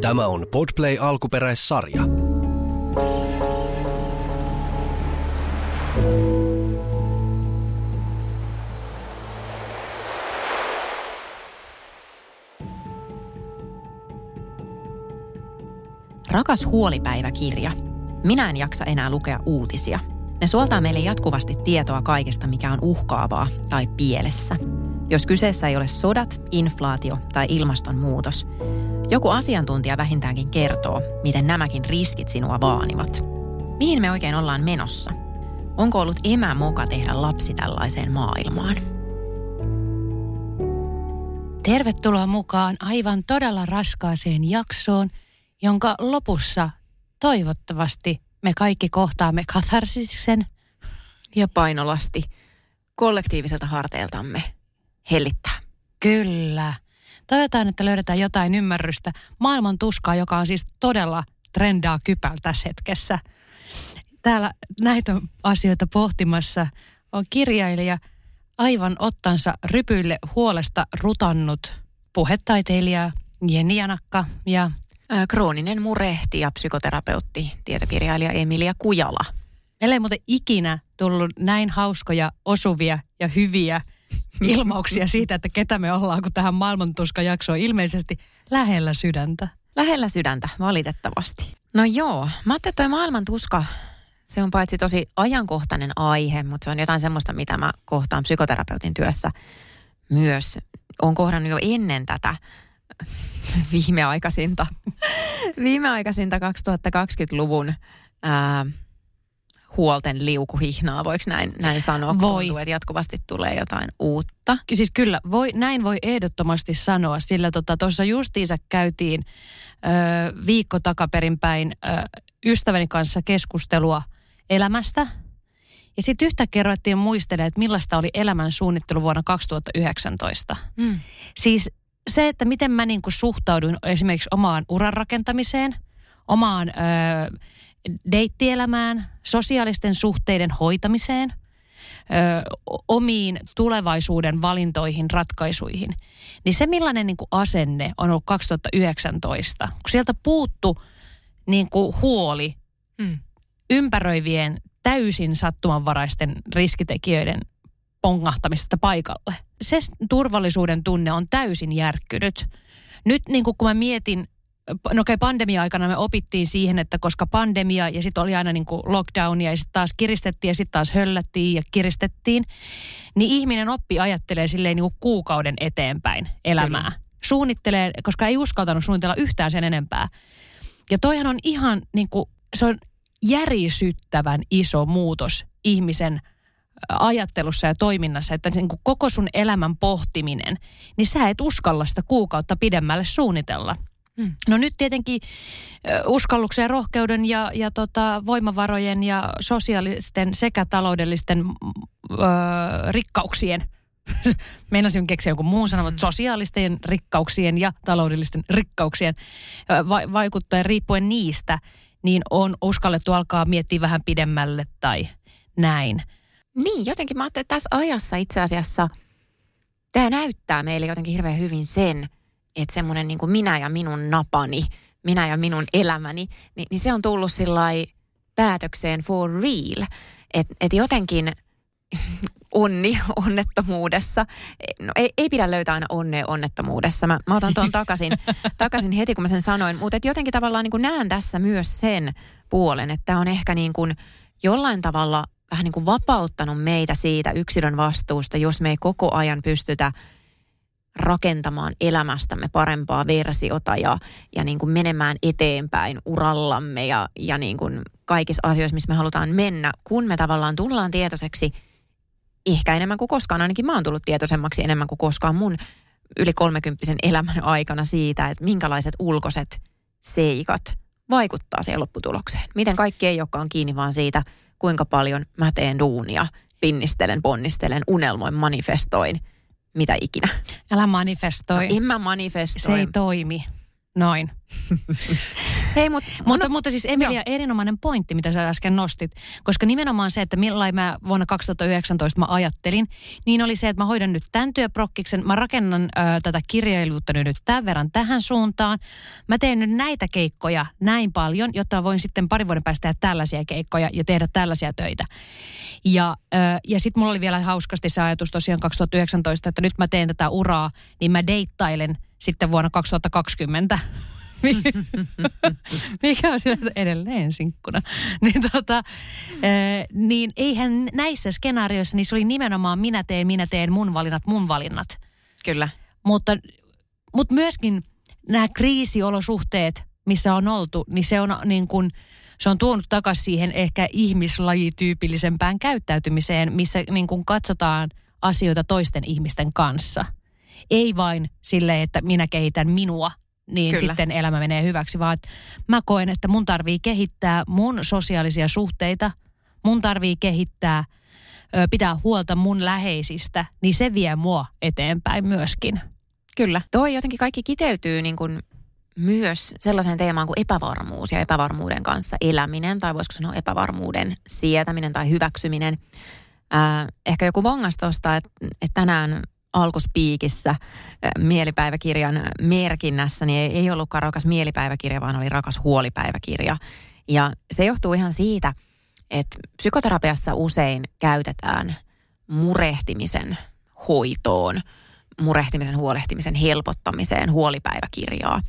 Tämä on Podplay alkuperäissarja. Rakas huolipäiväkirja. Minä en jaksa enää lukea uutisia. Ne suoltaa meille jatkuvasti tietoa kaikesta, mikä on uhkaavaa tai pielessä. Jos kyseessä ei ole sodat, inflaatio tai ilmastonmuutos, joku asiantuntija vähintäänkin kertoo, miten nämäkin riskit sinua vaanivat. Mihin me oikein ollaan menossa? Onko ollut emämoka tehdä lapsi tällaiseen maailmaan? Tervetuloa mukaan aivan todella raskaaseen jaksoon, jonka lopussa toivottavasti me kaikki kohtaamme katharsisen. Ja painolasti kollektiiviselta harteiltamme hellittää. Kyllä. Toivotaan, että löydetään jotain ymmärrystä maailman tuskaa, joka on siis todella trendaa kypällä tässä hetkessä. Täällä näitä asioita pohtimassa on kirjailija aivan ottansa rypyille huolesta rutannut puhetaiteilija Jenni Janakka ja krooninen murehti ja psykoterapeutti, tietokirjailija Emilia Kujala. Meillä ei muuten ikinä tullut näin hauskoja, osuvia ja hyviä ilmauksia siitä, että ketä me ollaan, kun tähän maailmantuska-jakso on ilmeisesti lähellä sydäntä. Lähellä sydäntä, valitettavasti. No joo, mä ajattelin, että toi maailmantuska, se on paitsi tosi ajankohtainen aihe, mutta se on jotain semmoista, mitä mä kohtaan psykoterapeutin työssä myös. Olen kohdannut jo ennen tätä viimeaikaisinta, viimeaikaisinta 2020-luvun ää, huolten liukuhihnaa, voiko näin, näin sanoa? Voi. Tuntuu, että jatkuvasti tulee jotain uutta. Siis kyllä, voi, näin voi ehdottomasti sanoa, sillä tuossa tota, justiinsa käytiin ö, viikko takaperin päin ö, ystäväni kanssa keskustelua elämästä. Ja sitten yhtäkkiä ruvettiin muistelemaan, että millaista oli elämän suunnittelu vuonna 2019. Mm. Siis se, että miten mä niin kuin suhtauduin esimerkiksi omaan uran rakentamiseen, omaan ö, deittielämään, sosiaalisten suhteiden hoitamiseen, ö, omiin tulevaisuuden valintoihin, ratkaisuihin. Niin se, millainen niin kuin asenne on ollut 2019, kun sieltä puuttu niin kuin huoli Mm. ympäröivien täysin sattumanvaraisten riskitekijöiden pongahtamista paikalle. Se turvallisuuden tunne on täysin järkkynyt. Nyt niin kuin kun mä mietin, no okei pandemia-aikana me opittiin siihen, että koska pandemia ja sitten oli aina niin kuin lockdownia ja sitten taas kiristettiin ja sitten taas höllättiin ja kiristettiin, niin ihminen oppi ajattelee silleen niin kuin kuukauden eteenpäin elämää. Kyllä. Suunnittelee, koska ei uskaltanut suunnitella yhtään sen enempää. Ja toihan on ihan niin kuin, se on järisyttävän iso muutos ihmisen ajattelussa ja toiminnassa, että niin kuin koko sun elämän pohtiminen, niin sä et uskalla sitä kuukautta pidemmälle suunnitella. Mm. No nyt tietenkin uskalluksen, rohkeuden ja, ja tota, voimavarojen ja sosiaalisten sekä taloudellisten ö, rikkauksien, meinasin keksiä jonkun muun sanan, mutta sosiaalisten rikkauksien ja taloudellisten rikkauksien va- vaikuttaen riippuen niistä, niin on uskallettu alkaa miettiä vähän pidemmälle tai näin. Niin, jotenkin mä ajattelin, että tässä ajassa itse asiassa tämä näyttää meille jotenkin hirveän hyvin sen, että semmoinen niin minä ja minun napani, minä ja minun elämäni, niin, niin se on tullut sillä päätökseen for real. Että et jotenkin onni onnettomuudessa. No ei, ei pidä löytää aina onnea onnettomuudessa. Mä, mä otan tuon takaisin, takaisin heti, kun mä sen sanoin. Mutta jotenkin tavallaan niin näen tässä myös sen puolen, että on ehkä niin kuin jollain tavalla vähän niin kuin vapauttanut meitä siitä yksilön vastuusta, jos me ei koko ajan pystytä rakentamaan elämästämme parempaa versiota ja, ja niin kuin menemään eteenpäin urallamme ja, ja niin kuin kaikissa asioissa, missä me halutaan mennä, kun me tavallaan tullaan tietoiseksi ehkä enemmän kuin koskaan, ainakin mä oon tullut tietoisemmaksi enemmän kuin koskaan mun yli 30 elämän aikana siitä, että minkälaiset ulkoiset seikat vaikuttaa siihen lopputulokseen. Miten kaikki ei olekaan kiinni vaan siitä, kuinka paljon mä teen duunia, pinnistelen, ponnistelen, unelmoin, manifestoin, mitä ikinä. Älä manifestoi. No, en mä manifestoi. Se ei toimi. Noin. Hei, mut, Mutta, mutta siis Emilia, erinomainen pointti, mitä sä äsken nostit. Koska nimenomaan se, että millain mä vuonna 2019 mä ajattelin, niin oli se, että mä hoidan nyt tämän työprokkiksen. Mä rakennan ö, tätä kirjailijuutta nyt tämän verran tähän suuntaan. Mä teen nyt näitä keikkoja näin paljon, jotta voin sitten parin vuoden päästä tehdä tällaisia keikkoja ja tehdä tällaisia töitä. Ja, ö, ja sitten mulla oli vielä hauskasti se ajatus tosiaan 2019, että nyt mä teen tätä uraa, niin mä deittailen sitten vuonna 2020 mikä on sillä edelleen sinkkuna. Niin, tota, niin eihän näissä skenaarioissa, niin se oli nimenomaan minä teen, minä teen, mun valinnat, mun valinnat. Kyllä. Mutta, mutta myöskin nämä kriisiolosuhteet, missä on oltu, niin se on niin kuin, se on tuonut takaisin siihen ehkä ihmislajityypillisempään käyttäytymiseen, missä niin kuin katsotaan asioita toisten ihmisten kanssa. Ei vain sille, että minä kehitän minua niin Kyllä. sitten elämä menee hyväksi, vaan mä koen, että mun tarvii kehittää mun sosiaalisia suhteita, mun tarvii kehittää, pitää huolta mun läheisistä, niin se vie mua eteenpäin myöskin. Kyllä. Toi jotenkin kaikki kiteytyy niin kuin myös sellaiseen teemaan kuin epävarmuus ja epävarmuuden kanssa eläminen, tai voisiko sanoa epävarmuuden sietäminen tai hyväksyminen. Äh, ehkä joku bongas tuosta, että, että tänään alkuspiikissä mielipäiväkirjan merkinnässä, niin ei, ei ollutkaan rakas mielipäiväkirja, vaan oli rakas huolipäiväkirja. Ja se johtuu ihan siitä, että psykoterapiassa usein käytetään murehtimisen hoitoon, murehtimisen, huolehtimisen helpottamiseen huolipäiväkirjaa.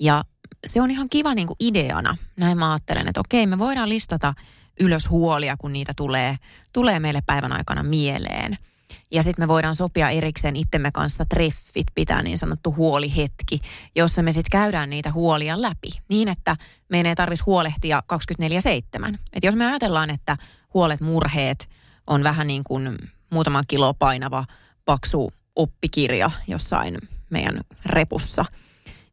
Ja se on ihan kiva niin kuin ideana. Näin mä ajattelen, että okei, me voidaan listata ylös huolia, kun niitä tulee, tulee meille päivän aikana mieleen – ja sitten me voidaan sopia erikseen itsemme kanssa treffit, pitää niin sanottu huolihetki, jossa me sitten käydään niitä huolia läpi. Niin, että meidän ei tarvitsisi huolehtia 24-7. Et jos me ajatellaan, että huolet, murheet on vähän niin kuin muutama kilo painava paksu oppikirja jossain meidän repussa,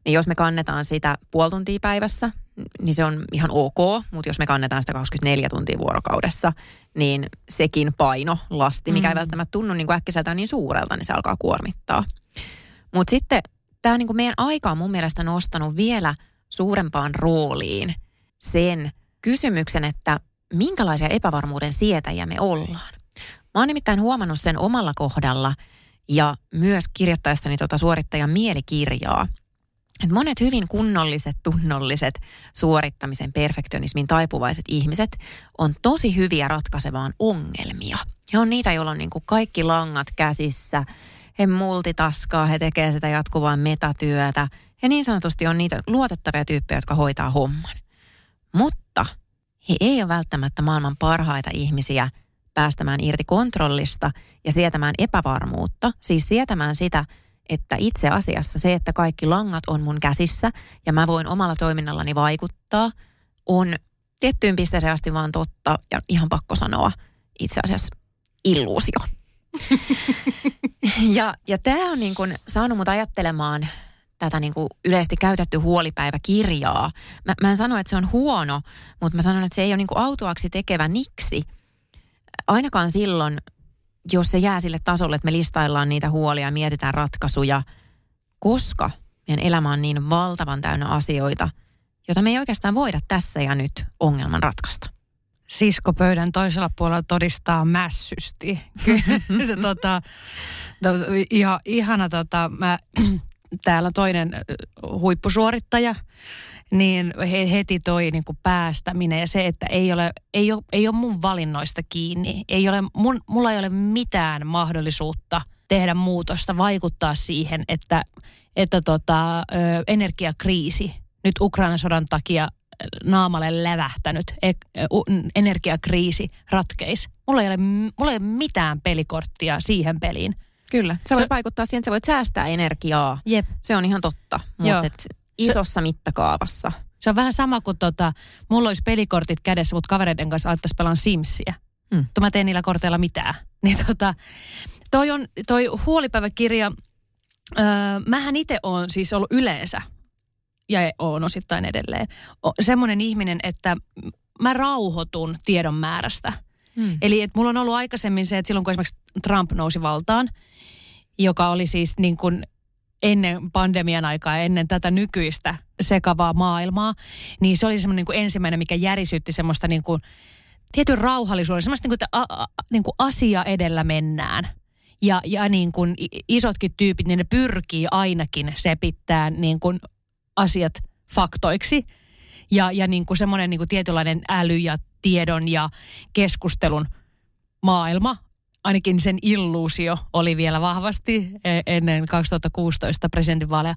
niin jos me kannetaan sitä puoli tuntia päivässä, niin se on ihan ok, mutta jos me kannetaan sitä 24 tuntia vuorokaudessa, niin sekin paino, lasti, mikä mm. ei välttämättä tunnu niin äkkiseltään niin suurelta, niin se alkaa kuormittaa. Mutta sitten tämä niin meidän aika on mun mielestä nostanut vielä suurempaan rooliin sen kysymyksen, että minkälaisia epävarmuuden sietäjiä me ollaan. Mä oon nimittäin huomannut sen omalla kohdalla ja myös kirjoittaessani tuota suorittajan mielikirjaa – että monet hyvin kunnolliset, tunnolliset, suorittamisen perfektionismin taipuvaiset ihmiset on tosi hyviä ratkaisemaan ongelmia. He on niitä, joilla on niin kuin kaikki langat käsissä. He multitaskaa, he tekevät sitä jatkuvaa metatyötä. He niin sanotusti on niitä luotettavia tyyppejä, jotka hoitaa homman. Mutta he ei ole välttämättä maailman parhaita ihmisiä päästämään irti kontrollista ja sietämään epävarmuutta. Siis sietämään sitä, että itse asiassa se, että kaikki langat on mun käsissä ja mä voin omalla toiminnallani vaikuttaa, on tiettyyn pisteeseen asti vaan totta ja ihan pakko sanoa itse asiassa illuusio. ja ja tämä on niin kun saanut mut ajattelemaan tätä niin kuin yleisesti käytetty huolipäiväkirjaa. Mä, mä en sano, että se on huono, mutta mä sanon, että se ei ole niin kuin autuaksi tekevä niksi. Ainakaan silloin, jos se jää sille tasolle, että me listaillaan niitä huolia ja mietitään ratkaisuja, koska meidän elämä on niin valtavan täynnä asioita, jota me ei oikeastaan voida tässä ja nyt ongelman ratkaista. Sisko pöydän toisella puolella todistaa mässysti. tota, to, ihan, ihana, tota, mä, täällä toinen huippusuorittaja, niin he, heti toi niin kuin päästäminen ja se, että ei ole, ei, ole, ei ole mun valinnoista kiinni. Ei ole, mun, mulla ei ole mitään mahdollisuutta tehdä muutosta, vaikuttaa siihen, että, että tota, ö, energiakriisi nyt Ukrainan sodan takia naamalle lävähtänyt e, energiakriisi ratkeisi. Mulla ei, ole, mulla ei ole mitään pelikorttia siihen peliin. Kyllä. Sä voit se, vaikuttaa siihen, että sä voit säästää energiaa. Jep. Se on ihan totta. Mutta isossa se, mittakaavassa. Se on vähän sama kuin tota, mulla olisi pelikortit kädessä, mutta kavereiden kanssa alettaisiin pelaan Simsiä. Hmm. Mä teen niillä korteilla mitään. Niin tota, toi on toi huolipäiväkirja, öö, mähän itse on siis ollut yleensä ja on osittain edelleen, semmoinen ihminen, että mä rauhoitun tiedon määrästä. Hmm. Eli että mulla on ollut aikaisemmin se, että silloin kun esimerkiksi Trump nousi valtaan, joka oli siis niin kuin ennen pandemian aikaa, ennen tätä nykyistä sekavaa maailmaa, niin se oli semmoinen niin ensimmäinen, mikä järisytti semmoista niin kuin tietyn rauhallisuuden, semmoista niin kuin, että a, a, niin kuin asia edellä mennään. Ja, ja niin kuin isotkin tyypit, niin ne pyrkii ainakin sepittämään niin kuin asiat faktoiksi. Ja, ja niin kuin semmoinen niin kuin tietynlainen äly ja tiedon ja keskustelun maailma ainakin sen illuusio oli vielä vahvasti e, ennen 2016 presidentinvaaleja.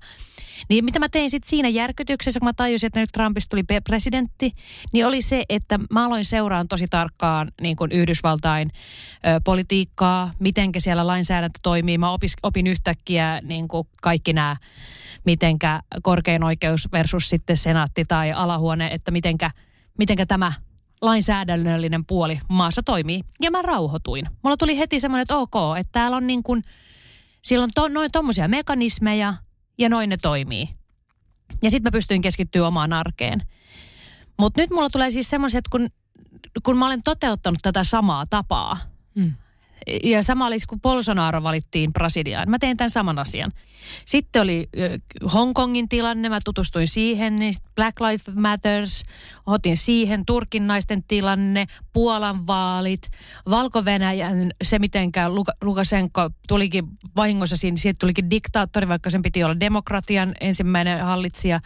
Niin mitä mä tein sitten siinä järkytyksessä, kun mä tajusin, että nyt Trumpista tuli presidentti, niin oli se, että mä aloin seuraan tosi tarkkaan niin kuin Yhdysvaltain ö, politiikkaa, miten siellä lainsäädäntö toimii. Mä opis, opin yhtäkkiä niin kuin kaikki nämä, mitenkä korkein oikeus versus sitten senaatti tai alahuone, että mitenkä, mitenkä tämä – lainsäädännöllinen puoli maassa toimii. Ja mä rauhoituin. Mulla tuli heti semmoinen, että ok, että täällä on niin kuin, siellä on to, noin tommosia mekanismeja ja noin ne toimii. Ja sitten mä pystyin keskittyä omaan arkeen. Mutta nyt mulla tulee siis semmoiset, kun, kun mä olen toteuttanut tätä samaa tapaa, ja sama oli, kun Bolsonaro valittiin Brasiliaan. Mä tein tämän saman asian. Sitten oli Hongkongin tilanne, mä tutustuin siihen, niin Black Lives Matters, otin siihen Turkin naisten tilanne, Puolan vaalit, Valko-Venäjän, se mitenkä Lukashenko tulikin vahingossa siinä, siitä tulikin diktaattori, vaikka sen piti olla demokratian ensimmäinen hallitsija.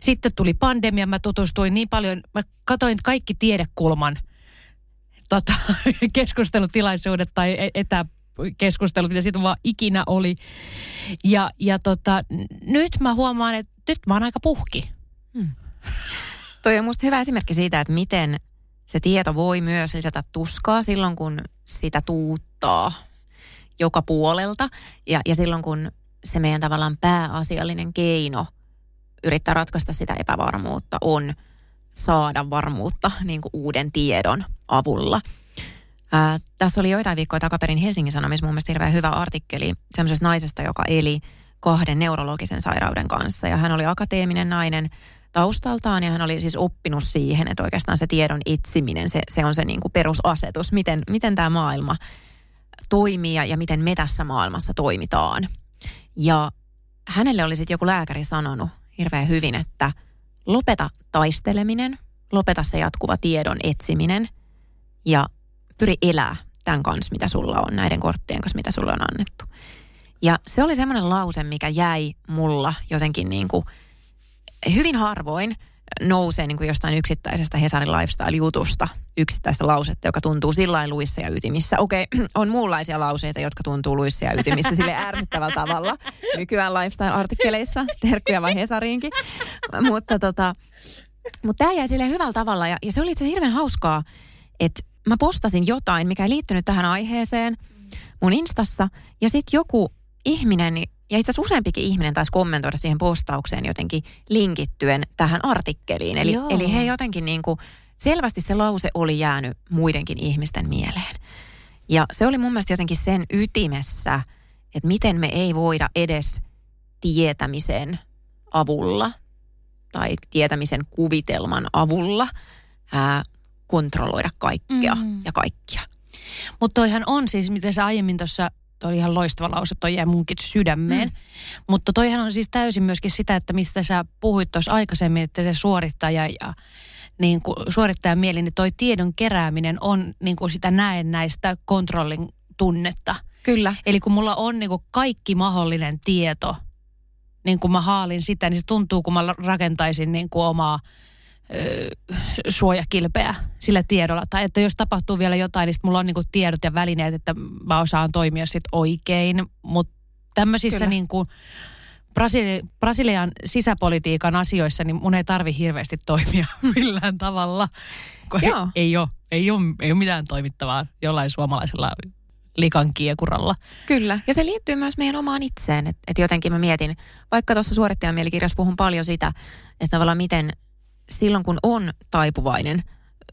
Sitten tuli pandemia, mä tutustuin niin paljon, mä katoin kaikki tiedekulman – tota, keskustelutilaisuudet tai e-, etäkeskustelut, mitä siitä vaan ikinä oli. Ja, ja tota, nyt mä huomaan, että nyt mä oon aika puhki. Hmm. Toi on musta hyvä esimerkki siitä, että miten se tieto voi myös lisätä tuskaa silloin, kun sitä tuuttaa joka puolelta. Ja, ja silloin, kun se meidän tavallaan pääasiallinen keino yrittää ratkaista sitä epävarmuutta on – saada varmuutta niin kuin uuden tiedon avulla. Ää, tässä oli joitain viikkoja takaperin Helsingin Sanomissa mun mielestä hirveän hyvä artikkeli semmoisesta naisesta, joka eli kahden neurologisen sairauden kanssa. Ja hän oli akateeminen nainen taustaltaan ja hän oli siis oppinut siihen, että oikeastaan se tiedon etsiminen, se, se on se niin kuin perusasetus, miten, miten tämä maailma toimii ja, ja miten me tässä maailmassa toimitaan. Ja hänelle oli sitten joku lääkäri sanonut hirveän hyvin, että – lopeta taisteleminen, lopeta se jatkuva tiedon etsiminen ja pyri elää tämän kanssa, mitä sulla on, näiden korttien kanssa, mitä sulla on annettu. Ja se oli semmoinen lause, mikä jäi mulla jotenkin niin kuin hyvin harvoin nousee niin kuin jostain yksittäisestä Hesarin Lifestyle-jutusta yksittäistä lausetta, joka tuntuu sillä luissa ja ytimissä. Okei, okay, on muunlaisia lauseita, jotka tuntuu luissa ja ytimissä sille ärsyttävällä tavalla nykyään Lifestyle-artikkeleissa. Terkkuja vai Hesariinkin. mutta tota, mutta tämä jäi sille hyvällä tavalla ja, ja se oli itse hirveän hauskaa, että mä postasin jotain, mikä ei liittynyt tähän aiheeseen mun instassa ja sitten joku ihminen ja itse asiassa useampikin ihminen taisi kommentoida siihen postaukseen jotenkin linkittyen tähän artikkeliin. Eli, eli he jotenkin niin kuin, selvästi se lause oli jäänyt muidenkin ihmisten mieleen. Ja se oli mun mielestä jotenkin sen ytimessä, että miten me ei voida edes tietämisen avulla tai tietämisen kuvitelman avulla ää, kontrolloida kaikkea mm. ja kaikkia. Mutta toihan on siis, miten sä aiemmin tuossa Toi oli ihan loistava lause, toi jäi munkin sydämeen. Mm. Mutta toihan on siis täysin myöskin sitä, että mistä sä puhuit tuossa aikaisemmin, että se suorittaja ja niin kuin suorittajan mieli, niin toi tiedon kerääminen on niin kuin sitä näennäistä kontrollin tunnetta. Kyllä. Eli kun mulla on niin kuin kaikki mahdollinen tieto, niin kun mä haalin sitä, niin se tuntuu, kun mä rakentaisin niin kuin omaa suojakilpeä sillä tiedolla. Tai että jos tapahtuu vielä jotain, niin mulla on niinku tiedot ja välineet, että mä osaan toimia sit oikein. Mutta tämmöisissä niinku Brasili- Brasilian sisäpolitiikan asioissa, niin mun ei tarvi hirveästi toimia millään tavalla. Joo. Ei, ole, ei, ole, ei ole mitään toimittavaa jollain suomalaisella likan kiekuralla. Kyllä, ja se liittyy myös meidän omaan itseen. Että et jotenkin mä mietin, vaikka tuossa suorittajan mielikirjassa puhun paljon sitä, että tavallaan miten silloin kun on taipuvainen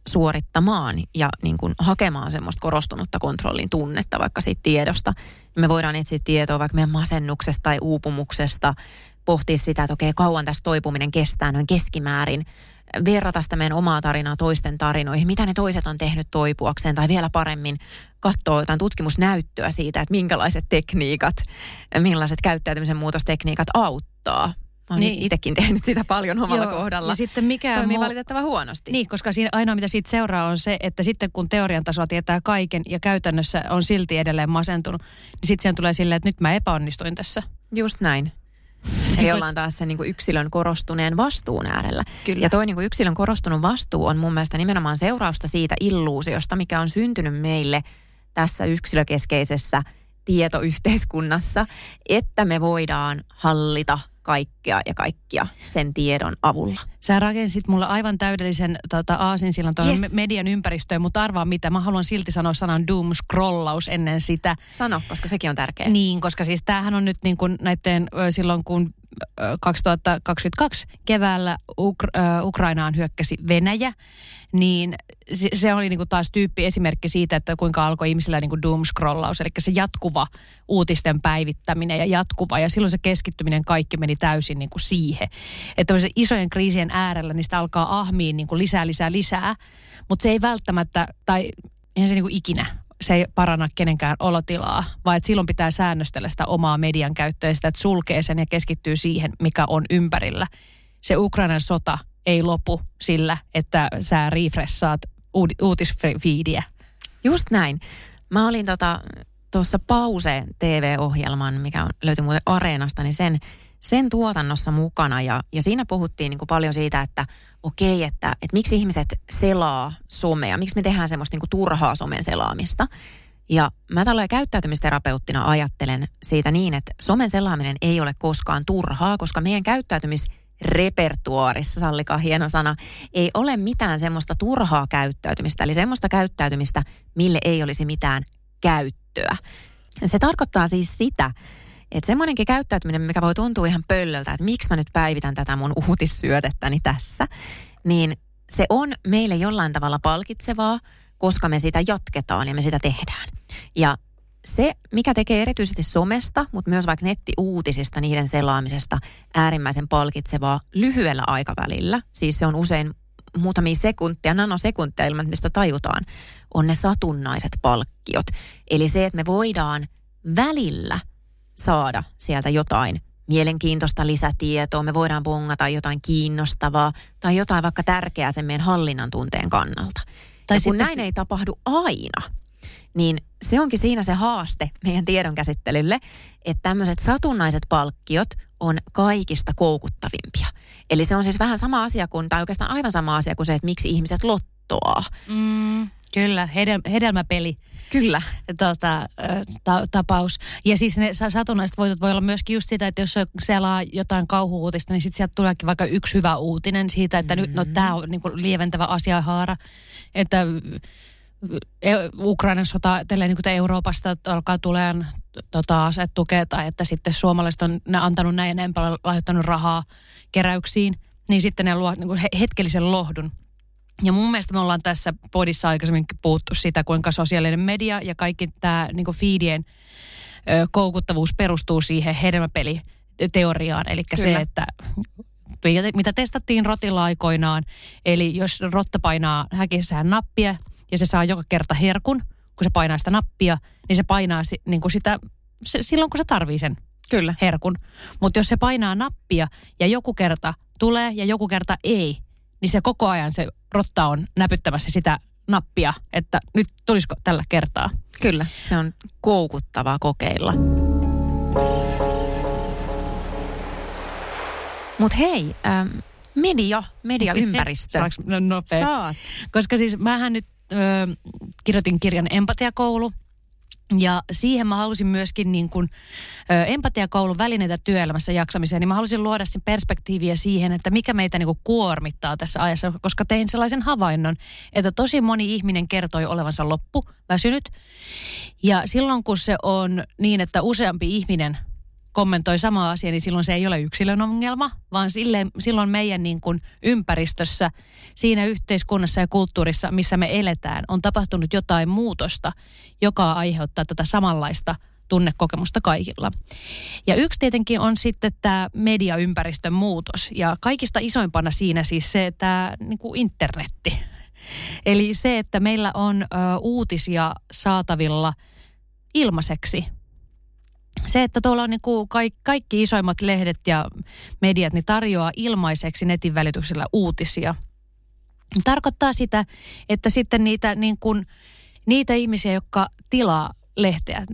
suorittamaan ja niin kuin hakemaan semmoista korostunutta kontrollin tunnetta vaikka siitä tiedosta, niin me voidaan etsiä tietoa vaikka meidän masennuksesta tai uupumuksesta pohtia sitä, että okei, kauan tässä toipuminen kestää noin keskimäärin verrata sitä meidän omaa tarinaa toisten tarinoihin, mitä ne toiset on tehnyt toipuakseen, tai vielä paremmin katsoa jotain tutkimusnäyttöä siitä, että minkälaiset tekniikat, millaiset käyttäytymisen muutostekniikat auttaa. Mä oon niin. itsekin tehnyt sitä paljon omalla Joo, kohdalla. Ja sitten mikä Toimii muu- valitettavan huonosti. Niin, koska siinä ainoa mitä siitä seuraa on se, että sitten kun teorian tasolla tietää kaiken ja käytännössä on silti edelleen masentunut, niin sitten tulee silleen, että nyt mä epäonnistuin tässä. Just näin. Eli ollaan taas sen niin kuin yksilön korostuneen vastuun äärellä. Kyllä. Ja toi niin kuin yksilön korostunut vastuu on mun mielestä nimenomaan seurausta siitä illuusiosta, mikä on syntynyt meille tässä yksilökeskeisessä tietoyhteiskunnassa, että me voidaan hallita kaikkea ja kaikkia sen tiedon avulla. Sä rakensit mulle aivan täydellisen tota, aasinsillan tuohon Yes. median ympäristöön, mutta arvaa mitä, mä haluan silti sanoa sanan doom scrollaus ennen sitä. Sano, koska sekin on tärkeä. Niin, koska siis tämähän on nyt niin kuin näiden silloin kun 2022 keväällä Uk- ö, Ukrainaan hyökkäsi Venäjä, niin se, oli niin kuin taas tyyppi esimerkki siitä, että kuinka alkoi ihmisillä niin kuin doom-scrollaus, eli se jatkuva uutisten päivittäminen ja jatkuva, ja silloin se keskittyminen kaikki meni täysin niin kuin siihen. Että isojen kriisien äärellä niistä alkaa ahmiin niin kuin lisää, lisää, lisää, mutta se ei välttämättä, tai eihän se niin kuin ikinä se ei paranna kenenkään olotilaa, vaan että silloin pitää säännöstellä sitä omaa median käyttöä sitä, että sulkee sen ja keskittyy siihen, mikä on ympärillä. Se Ukrainan sota ei lopu sillä, että sä refreshaat uud- uutisfiidiä. Just näin. Mä olin tota, tuossa Pause TV-ohjelman, mikä on, löytyy muuten Areenasta, niin sen, sen tuotannossa mukana. Ja, ja siinä puhuttiin niin kuin paljon siitä, että okei, että, että miksi ihmiset selaa somea, miksi me tehdään semmoista niin kuin turhaa somen selaamista. Ja mä tällainen käyttäytymisterapeuttina ajattelen siitä niin, että somen selaaminen ei ole koskaan turhaa, koska meidän käyttäytymisrepertuaarissa, sallikaa hieno sana, ei ole mitään semmoista turhaa käyttäytymistä, eli semmoista käyttäytymistä, mille ei olisi mitään käyttöä. Se tarkoittaa siis sitä, että semmoinenkin käyttäytyminen, mikä voi tuntua ihan pöllöltä, että miksi mä nyt päivitän tätä mun uutissyötettäni tässä, niin se on meille jollain tavalla palkitsevaa, koska me sitä jatketaan ja me sitä tehdään. Ja se, mikä tekee erityisesti somesta, mutta myös vaikka nettiuutisista, niiden selaamisesta äärimmäisen palkitsevaa lyhyellä aikavälillä, siis se on usein muutamia sekuntia, nanosekuntia ilman, että mistä tajutaan, on ne satunnaiset palkkiot. Eli se, että me voidaan välillä saada sieltä jotain mielenkiintoista lisätietoa, me voidaan bongata jotain kiinnostavaa tai jotain vaikka tärkeää sen meidän hallinnan tunteen kannalta. Tai ja kun näin se- ei tapahdu aina, niin se onkin siinä se haaste meidän tiedonkäsittelylle, että tämmöiset satunnaiset palkkiot on kaikista koukuttavimpia. Eli se on siis vähän sama asia kuin, tai oikeastaan aivan sama asia kuin se, että miksi ihmiset lottoaa. Mm, kyllä, hedel- hedelmäpeli. Kyllä. tota, ta- tapaus. Ja siis ne sa- satunnaiset voitot voi olla myöskin just sitä, että jos selaa jotain kauhuuutista, niin sitten sieltä tuleekin vaikka yksi hyvä uutinen siitä, että mm-hmm. nyt, no tämä on niinku lieventävä asiahaara, että e- Ukrainan sota tälleen niin kuin Euroopasta alkaa tulemaan tota, asetukea tai että sitten suomalaiset on ne antanut näin ja näin paljon lahjoittanut rahaa keräyksiin, niin sitten ne luo niin hetkellisen lohdun. Ja mun mielestä me ollaan tässä podissa aikaisemmin puhuttu sitä, kuinka sosiaalinen media ja kaikki tämä niin feedien ö, koukuttavuus perustuu siihen hedelmäpeliteoriaan. Eli se, että mitä testattiin rotilla aikoinaan. Eli jos rotta painaa häkissään nappia ja se saa joka kerta herkun, kun se painaa sitä nappia, niin se painaa niin kuin sitä se, silloin, kun se tarvii sen Kyllä. herkun. Mutta jos se painaa nappia ja joku kerta tulee ja joku kerta ei, niin se koko ajan se rotta on näpyttämässä sitä nappia, että nyt tulisiko tällä kertaa. Kyllä, se on koukuttavaa kokeilla. Mutta hei, ähm, media, mediaympäristö. Saanko no, nopea? Saat. Koska siis mähän nyt ö, kirjoitin kirjan Empatiakoulu. Ja siihen mä halusin myöskin niin kuin, empatiakoulun välineitä työelämässä jaksamiseen, niin mä halusin luoda sen perspektiiviä siihen, että mikä meitä niin kuin kuormittaa tässä ajassa, koska tein sellaisen havainnon, että tosi moni ihminen kertoi olevansa loppu, väsynyt. Ja silloin kun se on niin, että useampi ihminen kommentoi samaa asiaa, niin silloin se ei ole yksilön ongelma, vaan sille, silloin meidän niin kuin ympäristössä, siinä yhteiskunnassa ja kulttuurissa, missä me eletään, on tapahtunut jotain muutosta, joka aiheuttaa tätä samanlaista tunnekokemusta kaikilla. Ja yksi tietenkin on sitten tämä mediaympäristön muutos. Ja kaikista isoimpana siinä siis se, että niin kuin internetti. Eli se, että meillä on ö, uutisia saatavilla ilmaiseksi se, että tuolla on niin kuin kaikki, kaikki isoimmat lehdet ja mediat, niin tarjoaa ilmaiseksi netin välityksellä uutisia. Tarkoittaa sitä, että sitten niitä, niin kuin, niitä ihmisiä, jotka tilaa lehteä,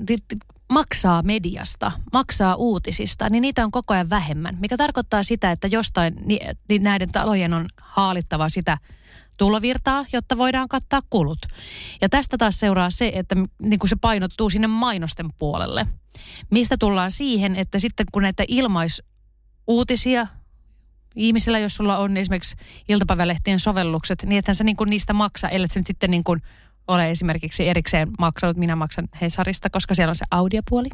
maksaa mediasta, maksaa uutisista, niin niitä on koko ajan vähemmän. Mikä tarkoittaa sitä, että jostain niin näiden talojen on haalittava sitä tulovirtaa, jotta voidaan kattaa kulut. Ja tästä taas seuraa se, että niin kuin se painottuu sinne mainosten puolelle. Mistä tullaan siihen, että sitten kun näitä ilmaisuutisia ihmisillä, jos sulla on esimerkiksi iltapäivälehtien sovellukset, niin ethän sä niin kuin niistä maksa, ellei se nyt sitten niin kuin ole esimerkiksi erikseen maksanut. Minä maksan Hesarista, koska siellä on se audiopuoli.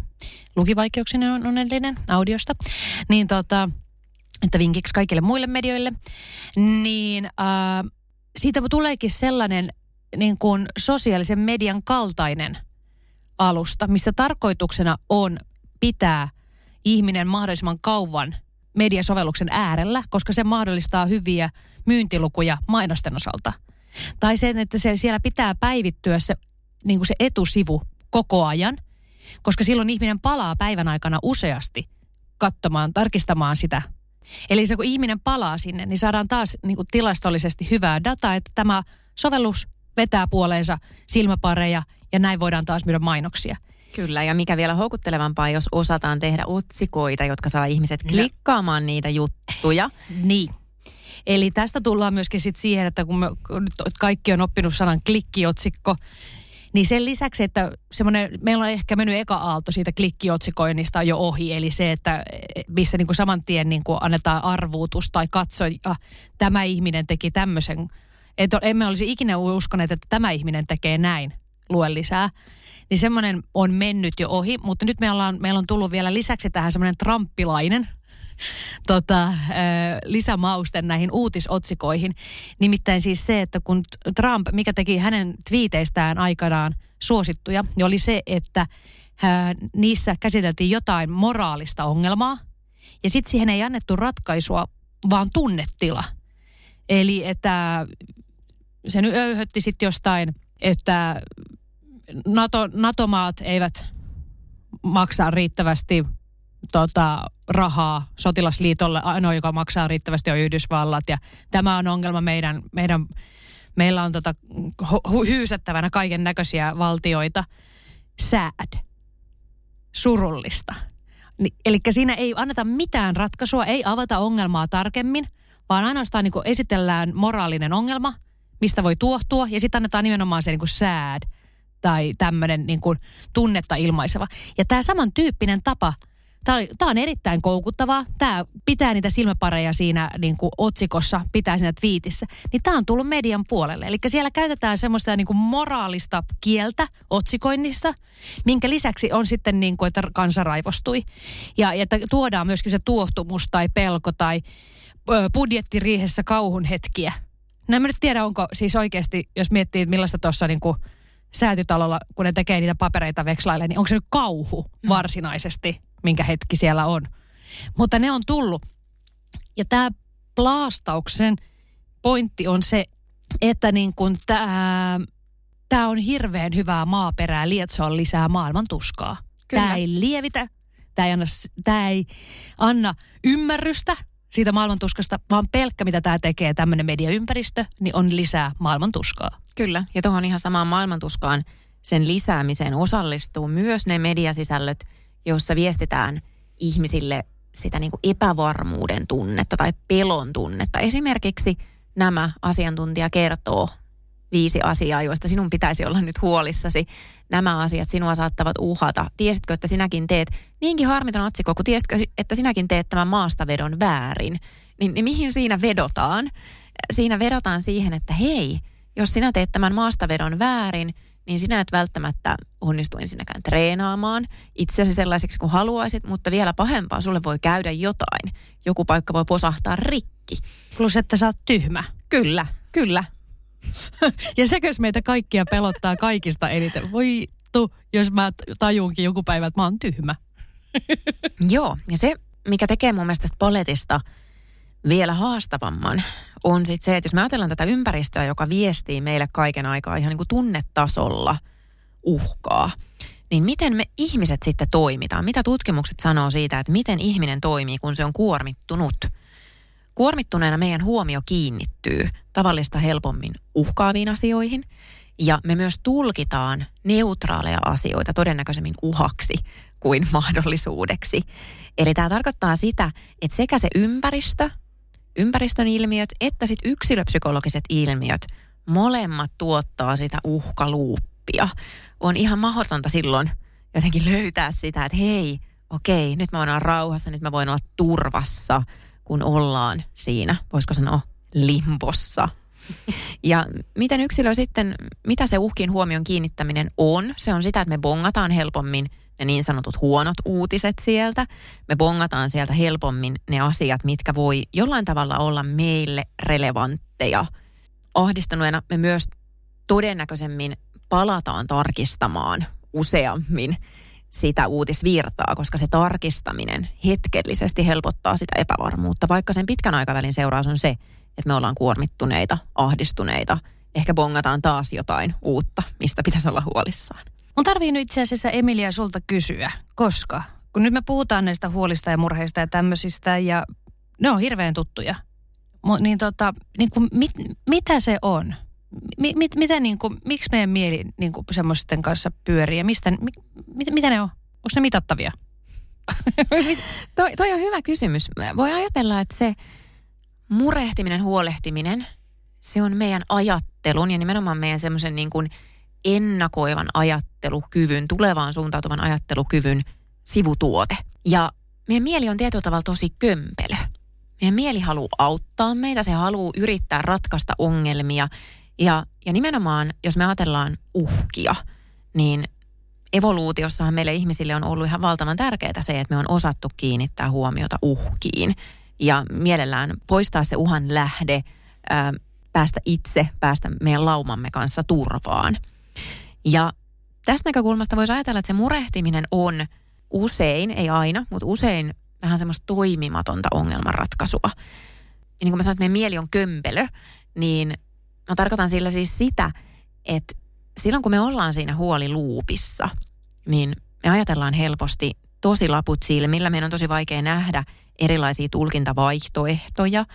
Lukivaikeuksinen on onnellinen audiosta. Niin tota, että vinkiksi kaikille muille medioille. Niin äh, siitä tuleekin sellainen niin kuin sosiaalisen median kaltainen alusta, missä tarkoituksena on pitää ihminen mahdollisimman kauan mediasovelluksen äärellä, koska se mahdollistaa hyviä myyntilukuja mainosten osalta. Tai sen, että se siellä pitää päivittyä se, niin kuin se etusivu koko ajan, koska silloin ihminen palaa päivän aikana useasti katsomaan, tarkistamaan sitä Eli se kun ihminen palaa sinne, niin saadaan taas niin kuin tilastollisesti hyvää dataa, että tämä sovellus vetää puoleensa silmäpareja ja näin voidaan taas myydä mainoksia. Kyllä, ja mikä vielä houkuttelevampaa, jos osataan tehdä otsikoita, jotka saa ihmiset klikkaamaan niitä juttuja. niin. Eli tästä tullaan myöskin sit siihen, että kun me kaikki on oppinut sanan klikkiotsikko, niin sen lisäksi, että semmoinen, meillä on ehkä mennyt eka aalto siitä klikkiotsikoinnista jo ohi, eli se, että missä niin kuin saman tien niin kuin annetaan arvuutus tai katsoja, tämä ihminen teki tämmöisen. Et emme olisi ikinä uskoneet, että tämä ihminen tekee näin, lue lisää. Niin semmoinen on mennyt jo ohi, mutta nyt meillä on, meillä on tullut vielä lisäksi tähän semmoinen tramppilainen – tota, lisämausten näihin uutisotsikoihin. Nimittäin siis se, että kun Trump, mikä teki hänen twiiteistään aikanaan suosittuja, niin oli se, että niissä käsiteltiin jotain moraalista ongelmaa. Ja sitten siihen ei annettu ratkaisua, vaan tunnetila. Eli että se nyt öyhötti sitten jostain, että NATO, NATO-maat eivät maksaa riittävästi tota, rahaa sotilasliitolle. Ainoa, joka maksaa riittävästi, on Yhdysvallat. Ja tämä on ongelma meidän, meidän meillä on tota, hyysättävänä kaiken näköisiä valtioita. Sad. Surullista. Ni, eli siinä ei anneta mitään ratkaisua, ei avata ongelmaa tarkemmin, vaan ainoastaan niin esitellään moraalinen ongelma, mistä voi tuohtua, ja sitten annetaan nimenomaan se niin sad tai tämmöinen niin tunnetta ilmaiseva. Ja tämä samantyyppinen tapa – Tämä on erittäin koukuttavaa. Tämä pitää niitä silmäpareja siinä niin kuin otsikossa, pitää siinä twiitissä. Niin tämä on tullut median puolelle. Eli siellä käytetään semmoista niin kuin moraalista kieltä otsikoinnissa, minkä lisäksi on sitten niin kuin, että kansa raivostui. Ja, ja että tuodaan myöskin se tuohtumus tai pelko tai ö, budjettiriihessä kauhun hetkiä. Nämä nyt tiedä, onko siis oikeasti, jos miettii, millaista tuossa niin kuin säätytalolla, kun ne tekee niitä papereita vekslaille, niin onko se nyt kauhu mm. Minkä hetki siellä on. Mutta ne on tullut. Ja tämä plaastauksen pointti on se, että niin kun tämä, tämä on hirveän hyvää maaperää lietsoa lisää maailman tuskaa. Kyllä. Tämä ei lievitä, tämä ei, anna, tämä ei anna ymmärrystä siitä maailmantuskasta, vaan pelkkä mitä tämä tekee, tämmöinen mediaympäristö, niin on lisää maailmantuskaa. Kyllä, ja tuohon ihan samaan maailmantuskaan sen lisäämiseen osallistuu myös ne mediasisällöt, jossa viestitään ihmisille sitä niin kuin epävarmuuden tunnetta tai pelon tunnetta. Esimerkiksi nämä asiantuntija kertoo viisi asiaa, joista sinun pitäisi olla nyt huolissasi. Nämä asiat sinua saattavat uhata. Tiesitkö, että sinäkin teet niinkin harmiton otsikko, kun tiesitkö, että sinäkin teet tämän maastavedon väärin? Niin, niin mihin siinä vedotaan? Siinä vedotaan siihen, että hei, jos sinä teet tämän maastavedon väärin – niin sinä et välttämättä onnistu ensinnäkään treenaamaan itsesi sellaiseksi kuin haluaisit, mutta vielä pahempaa, sulle voi käydä jotain. Joku paikka voi posahtaa rikki. Plus, että sä oot tyhmä. Kyllä, kyllä. ja sekös meitä kaikkia pelottaa kaikista eniten. Voi vittu, jos mä tajunkin joku päivä, että mä oon tyhmä. Joo, ja se, mikä tekee mun mielestä tästä paletista vielä haastavamman, on sitten se, että jos me ajatellaan tätä ympäristöä, joka viestii meille kaiken aikaa ihan niin kuin tunnetasolla uhkaa, niin miten me ihmiset sitten toimitaan? Mitä tutkimukset sanoo siitä, että miten ihminen toimii, kun se on kuormittunut? Kuormittuneena meidän huomio kiinnittyy tavallista helpommin uhkaaviin asioihin ja me myös tulkitaan neutraaleja asioita todennäköisemmin uhaksi kuin mahdollisuudeksi. Eli tämä tarkoittaa sitä, että sekä se ympäristö, ympäristön ilmiöt että sitten yksilöpsykologiset ilmiöt, molemmat tuottaa sitä uhkaluuppia. On ihan mahdotonta silloin jotenkin löytää sitä, että hei, okei, nyt mä voin olla rauhassa, nyt mä voin olla turvassa, kun ollaan siinä, voisiko sanoa, limbossa. Ja miten yksilö sitten, mitä se uhkin huomion kiinnittäminen on? Se on sitä, että me bongataan helpommin ne niin sanotut huonot uutiset sieltä. Me bongataan sieltä helpommin ne asiat, mitkä voi jollain tavalla olla meille relevantteja. Ahdistuneena me myös todennäköisemmin palataan tarkistamaan useammin sitä uutisvirtaa, koska se tarkistaminen hetkellisesti helpottaa sitä epävarmuutta, vaikka sen pitkän aikavälin seuraus on se, että me ollaan kuormittuneita, ahdistuneita, ehkä bongataan taas jotain uutta, mistä pitäisi olla huolissaan. Mun tarvii nyt itse asiassa Emilia sulta kysyä, koska kun nyt me puhutaan näistä huolista ja murheista ja tämmöisistä ja ne on hirveän tuttuja, niin, tota, niin kuin, mit, mitä se on? Mi, mit, mitä niin kuin, miksi meidän mieli niin kuin semmoisten kanssa pyörii ja mistä, mi, mit, mitä ne on? Onko ne mitattavia? toi, toi on hyvä kysymys. Voi ajatella, että se murehtiminen, huolehtiminen, se on meidän ajattelun ja nimenomaan meidän semmoisen niin kuin ennakoivan ajattelukyvyn, tulevaan suuntautuvan ajattelukyvyn sivutuote. Ja meidän mieli on tietyllä tavalla tosi kömpelö. Meidän mieli haluaa auttaa meitä, se haluaa yrittää ratkaista ongelmia. Ja, ja nimenomaan, jos me ajatellaan uhkia, niin evoluutiossahan meille ihmisille on ollut ihan valtavan tärkeää se, että me on osattu kiinnittää huomiota uhkiin. Ja mielellään poistaa se uhan lähde, ää, päästä itse, päästä meidän laumamme kanssa turvaan. Ja tästä näkökulmasta voisi ajatella, että se murehtiminen on usein, ei aina, mutta usein vähän semmoista toimimatonta ongelmanratkaisua. Ja niin kuin mä sanoin, että meidän mieli on kömpelö, niin mä tarkoitan sillä siis sitä, että silloin kun me ollaan siinä huoliluupissa, niin me ajatellaan helposti tosi laput silmillä. Meidän on tosi vaikea nähdä erilaisia tulkintavaihtoehtoja.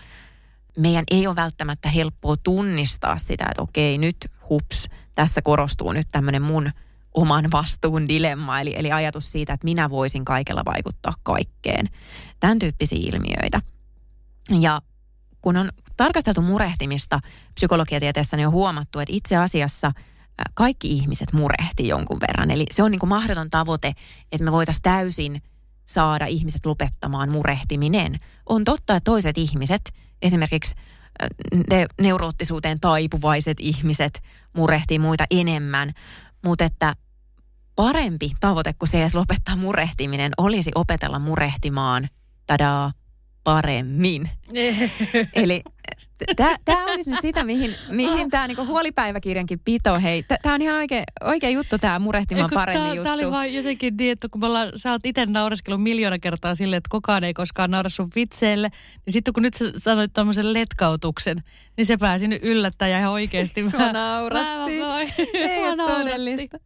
Meidän ei ole välttämättä helppoa tunnistaa sitä, että okei, nyt hups, tässä korostuu nyt tämmöinen mun oman vastuun dilemma, eli, eli ajatus siitä, että minä voisin kaikella vaikuttaa kaikkeen. Tämän tyyppisiä ilmiöitä. Ja kun on tarkasteltu murehtimista psykologiatieteessä, niin on huomattu, että itse asiassa kaikki ihmiset murehti jonkun verran. Eli se on niin kuin mahdoton tavoite, että me voitaisiin täysin saada ihmiset lopettamaan murehtiminen. On totta, että toiset ihmiset, esimerkiksi ne, neuroottisuuteen taipuvaiset ihmiset murehtii muita enemmän, mutta että parempi tavoite kuin se, että lopettaa murehtiminen, olisi opetella murehtimaan, tadaa, paremmin. Eli Tämä olisi nyt sitä, mihin, mihin tämä niinku huolipäiväkirjankin pito, hei. Tämä on ihan oikea, oikea juttu, tämä murehtimaan paremmin tää, juttu. Tämä oli vaan jotenkin niin, että kun me ollaan, sä oot itse naureskellut miljoona kertaa silleen, että kukaan ei koskaan naura sun vitseille, niin sitten kun nyt sä sanoit tuommoisen letkautuksen, niin se pääsi nyt yllättäen ja ihan oikeasti. Sua nauratti. Ei ole todellista.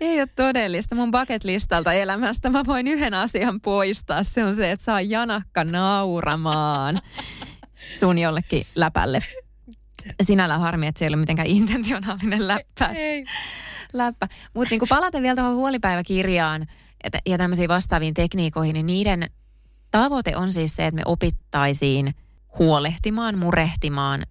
Ei ole todellista. Mun bucket listalta elämästä mä voin yhden asian poistaa. Se on se, että saa janakka nauramaan sun jollekin läpälle. Sinällä harmi, että se ei ole mitenkään intentionaalinen läppä. Ei. läppä. Mutta niin palaten vielä tuohon huolipäiväkirjaan ja, ja tämmöisiin vastaaviin tekniikoihin, niin niiden tavoite on siis se, että me opittaisiin huolehtimaan, murehtimaan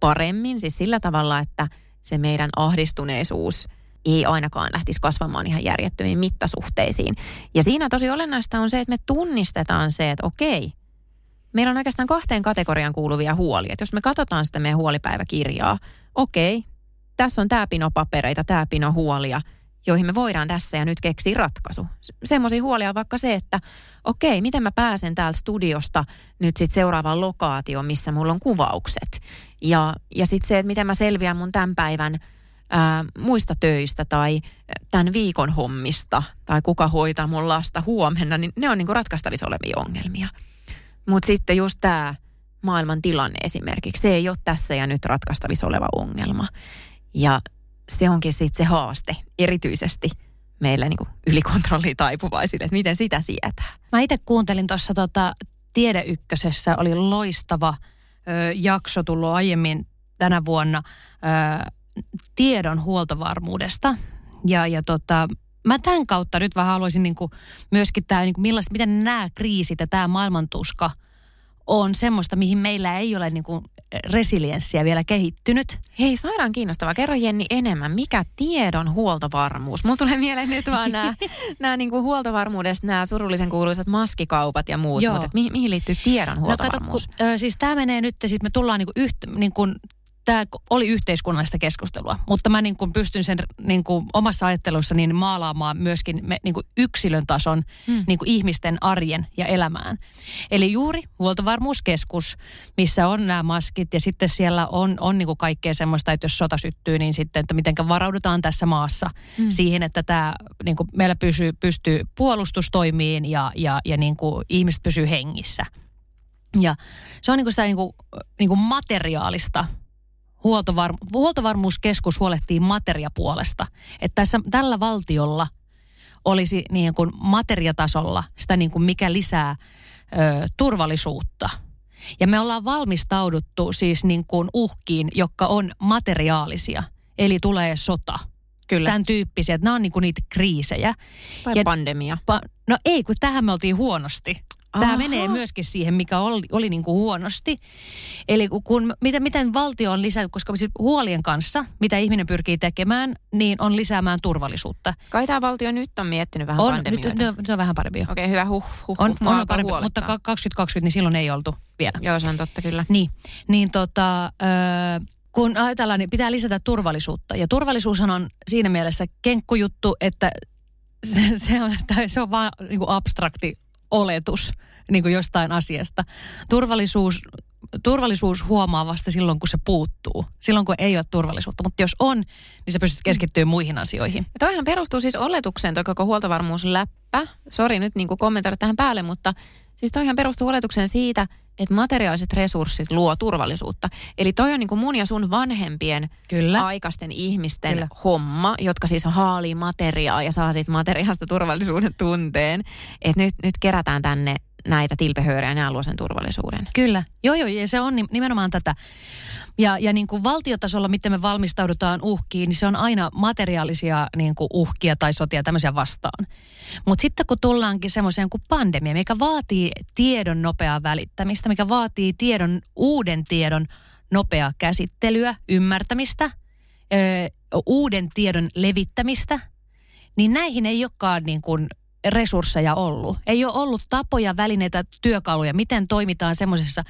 paremmin. Siis sillä tavalla, että se meidän ahdistuneisuus ei ainakaan lähtisi kasvamaan ihan järjettömiin mittasuhteisiin. Ja siinä tosi olennaista on se, että me tunnistetaan se, että okei, meillä on oikeastaan kahteen kategorian kuuluvia huolia. Jos me katsotaan sitä meidän huolipäiväkirjaa, okei, tässä on tämä pino papereita, tämä pino huolia, joihin me voidaan tässä ja nyt keksiä ratkaisu. Semmoisia huolia vaikka se, että okei, miten mä pääsen täältä studiosta nyt sitten seuraavaan lokaatioon, missä mulla on kuvaukset. Ja, ja sitten se, että miten mä selviän mun tämän päivän ää, muista töistä tai tämän viikon hommista tai kuka hoitaa mun lasta huomenna, niin ne on niin kuin ratkaistavissa olevia ongelmia. Mutta sitten just tämä maailman tilanne esimerkiksi, se ei ole tässä ja nyt ratkaistavissa oleva ongelma. Ja se onkin sitten se haaste erityisesti meillä niin ylikontrolliin taipuvaisille, että miten sitä sietää. Mä itse kuuntelin tuossa tota, Tiedeykkösessä, oli loistava ö, jakso tullut aiemmin tänä vuonna ö, tiedon huoltovarmuudesta. Ja, ja tota, mä tämän kautta nyt vähän haluaisin niin kuin myöskin tämä, niin kuin miten nämä kriisit ja tämä maailmantuska – on semmoista, mihin meillä ei ole niin kuin resilienssiä vielä kehittynyt. Hei, sairaan kiinnostavaa. Kerro Jenni enemmän, mikä tiedon huoltovarmuus? Mulla tulee mieleen nyt vaan nämä, nämä niin kuin huoltovarmuudesta, nämä surullisen kuuluisat maskikaupat ja muut, Joo. mutta mihin, mihin liittyy tiedon huoltovarmuus? No, kato, kun, ö, siis tämä menee nyt, sitten me tullaan niin kuin yht, niin kuin tämä oli yhteiskunnallista keskustelua, mutta mä niin kuin pystyn sen niin kuin omassa ajattelussa niin maalaamaan myöskin me, niin kuin yksilön tason hmm. niin kuin ihmisten arjen ja elämään. Eli juuri huoltovarmuuskeskus, missä on nämä maskit ja sitten siellä on, on niin kuin kaikkea semmoista, että jos sota syttyy, niin sitten, että miten varaudutaan tässä maassa hmm. siihen, että tämä niin kuin meillä pysyy, pystyy puolustustoimiin ja, ja, ja niin kuin ihmiset pysyy hengissä. Ja se on niin kuin sitä niin kuin, niin kuin materiaalista huoltovar- huoltovarmuuskeskus huolehtii materiapuolesta. Että tässä, tällä valtiolla olisi niin kuin materiatasolla sitä niin kuin mikä lisää ö, turvallisuutta. Ja me ollaan valmistauduttu siis niin kuin uhkiin, jotka on materiaalisia. Eli tulee sota. Kyllä. Tämän tyyppisiä. Nämä on niin kuin niitä kriisejä. Tai ja, pandemia. Pa, no ei, kun tähän me oltiin huonosti. Tämä Aha. menee myöskin siihen, mikä oli, oli niin kuin huonosti. Eli kun, miten, miten valtio on lisännyt, koska siis huolien kanssa, mitä ihminen pyrkii tekemään, niin on lisäämään turvallisuutta. Kai tämä valtio nyt on miettinyt vähän on, pandemioita. Nyt, nyt, nyt on vähän parempi Okei, okay, hyvä, huh, huh, on, huh, on, on parempi, mutta 2020 niin silloin ei oltu vielä. Joo, se on totta kyllä. Niin, niin tota... Öö, kun ajatellaan, niin pitää lisätä turvallisuutta. Ja turvallisuushan on siinä mielessä kenkkujuttu, että se, se on, se on vaan niin kuin abstrakti oletus niin kuin jostain asiasta. Turvallisuus, turvallisuus huomaa vasta silloin, kun se puuttuu. Silloin, kun ei ole turvallisuutta. Mutta jos on, niin sä pystyt keskittymään muihin asioihin. Ja toihan perustuu siis oletukseen, toi koko huoltovarmuusläppä. Sori nyt niin kommentoida tähän päälle, mutta siis toihan perustuu oletukseen siitä, että materiaaliset resurssit luo turvallisuutta. Eli toi on niin kuin mun ja sun vanhempien Kyllä. aikaisten ihmisten Kyllä. homma, jotka siis haalii materiaa ja saa siitä materiaasta turvallisuuden tunteen. Että nyt, nyt kerätään tänne näitä tilpehöörejä, ne luo sen turvallisuuden. Kyllä. Joo, joo, ja se on nimenomaan tätä. Ja, ja niin kuin valtiotasolla, miten me valmistaudutaan uhkiin, niin se on aina materiaalisia niin kuin uhkia tai sotia tämmöisiä vastaan. Mutta sitten kun tullaankin semmoiseen kuin pandemia, mikä vaatii tiedon nopeaa välittämistä, mikä vaatii tiedon, uuden tiedon nopeaa käsittelyä, ymmärtämistä, ö, uuden tiedon levittämistä, niin näihin ei olekaan niin kuin resursseja ollut. Ei ole ollut tapoja, välineitä, työkaluja, miten toimitaan semmoisessa,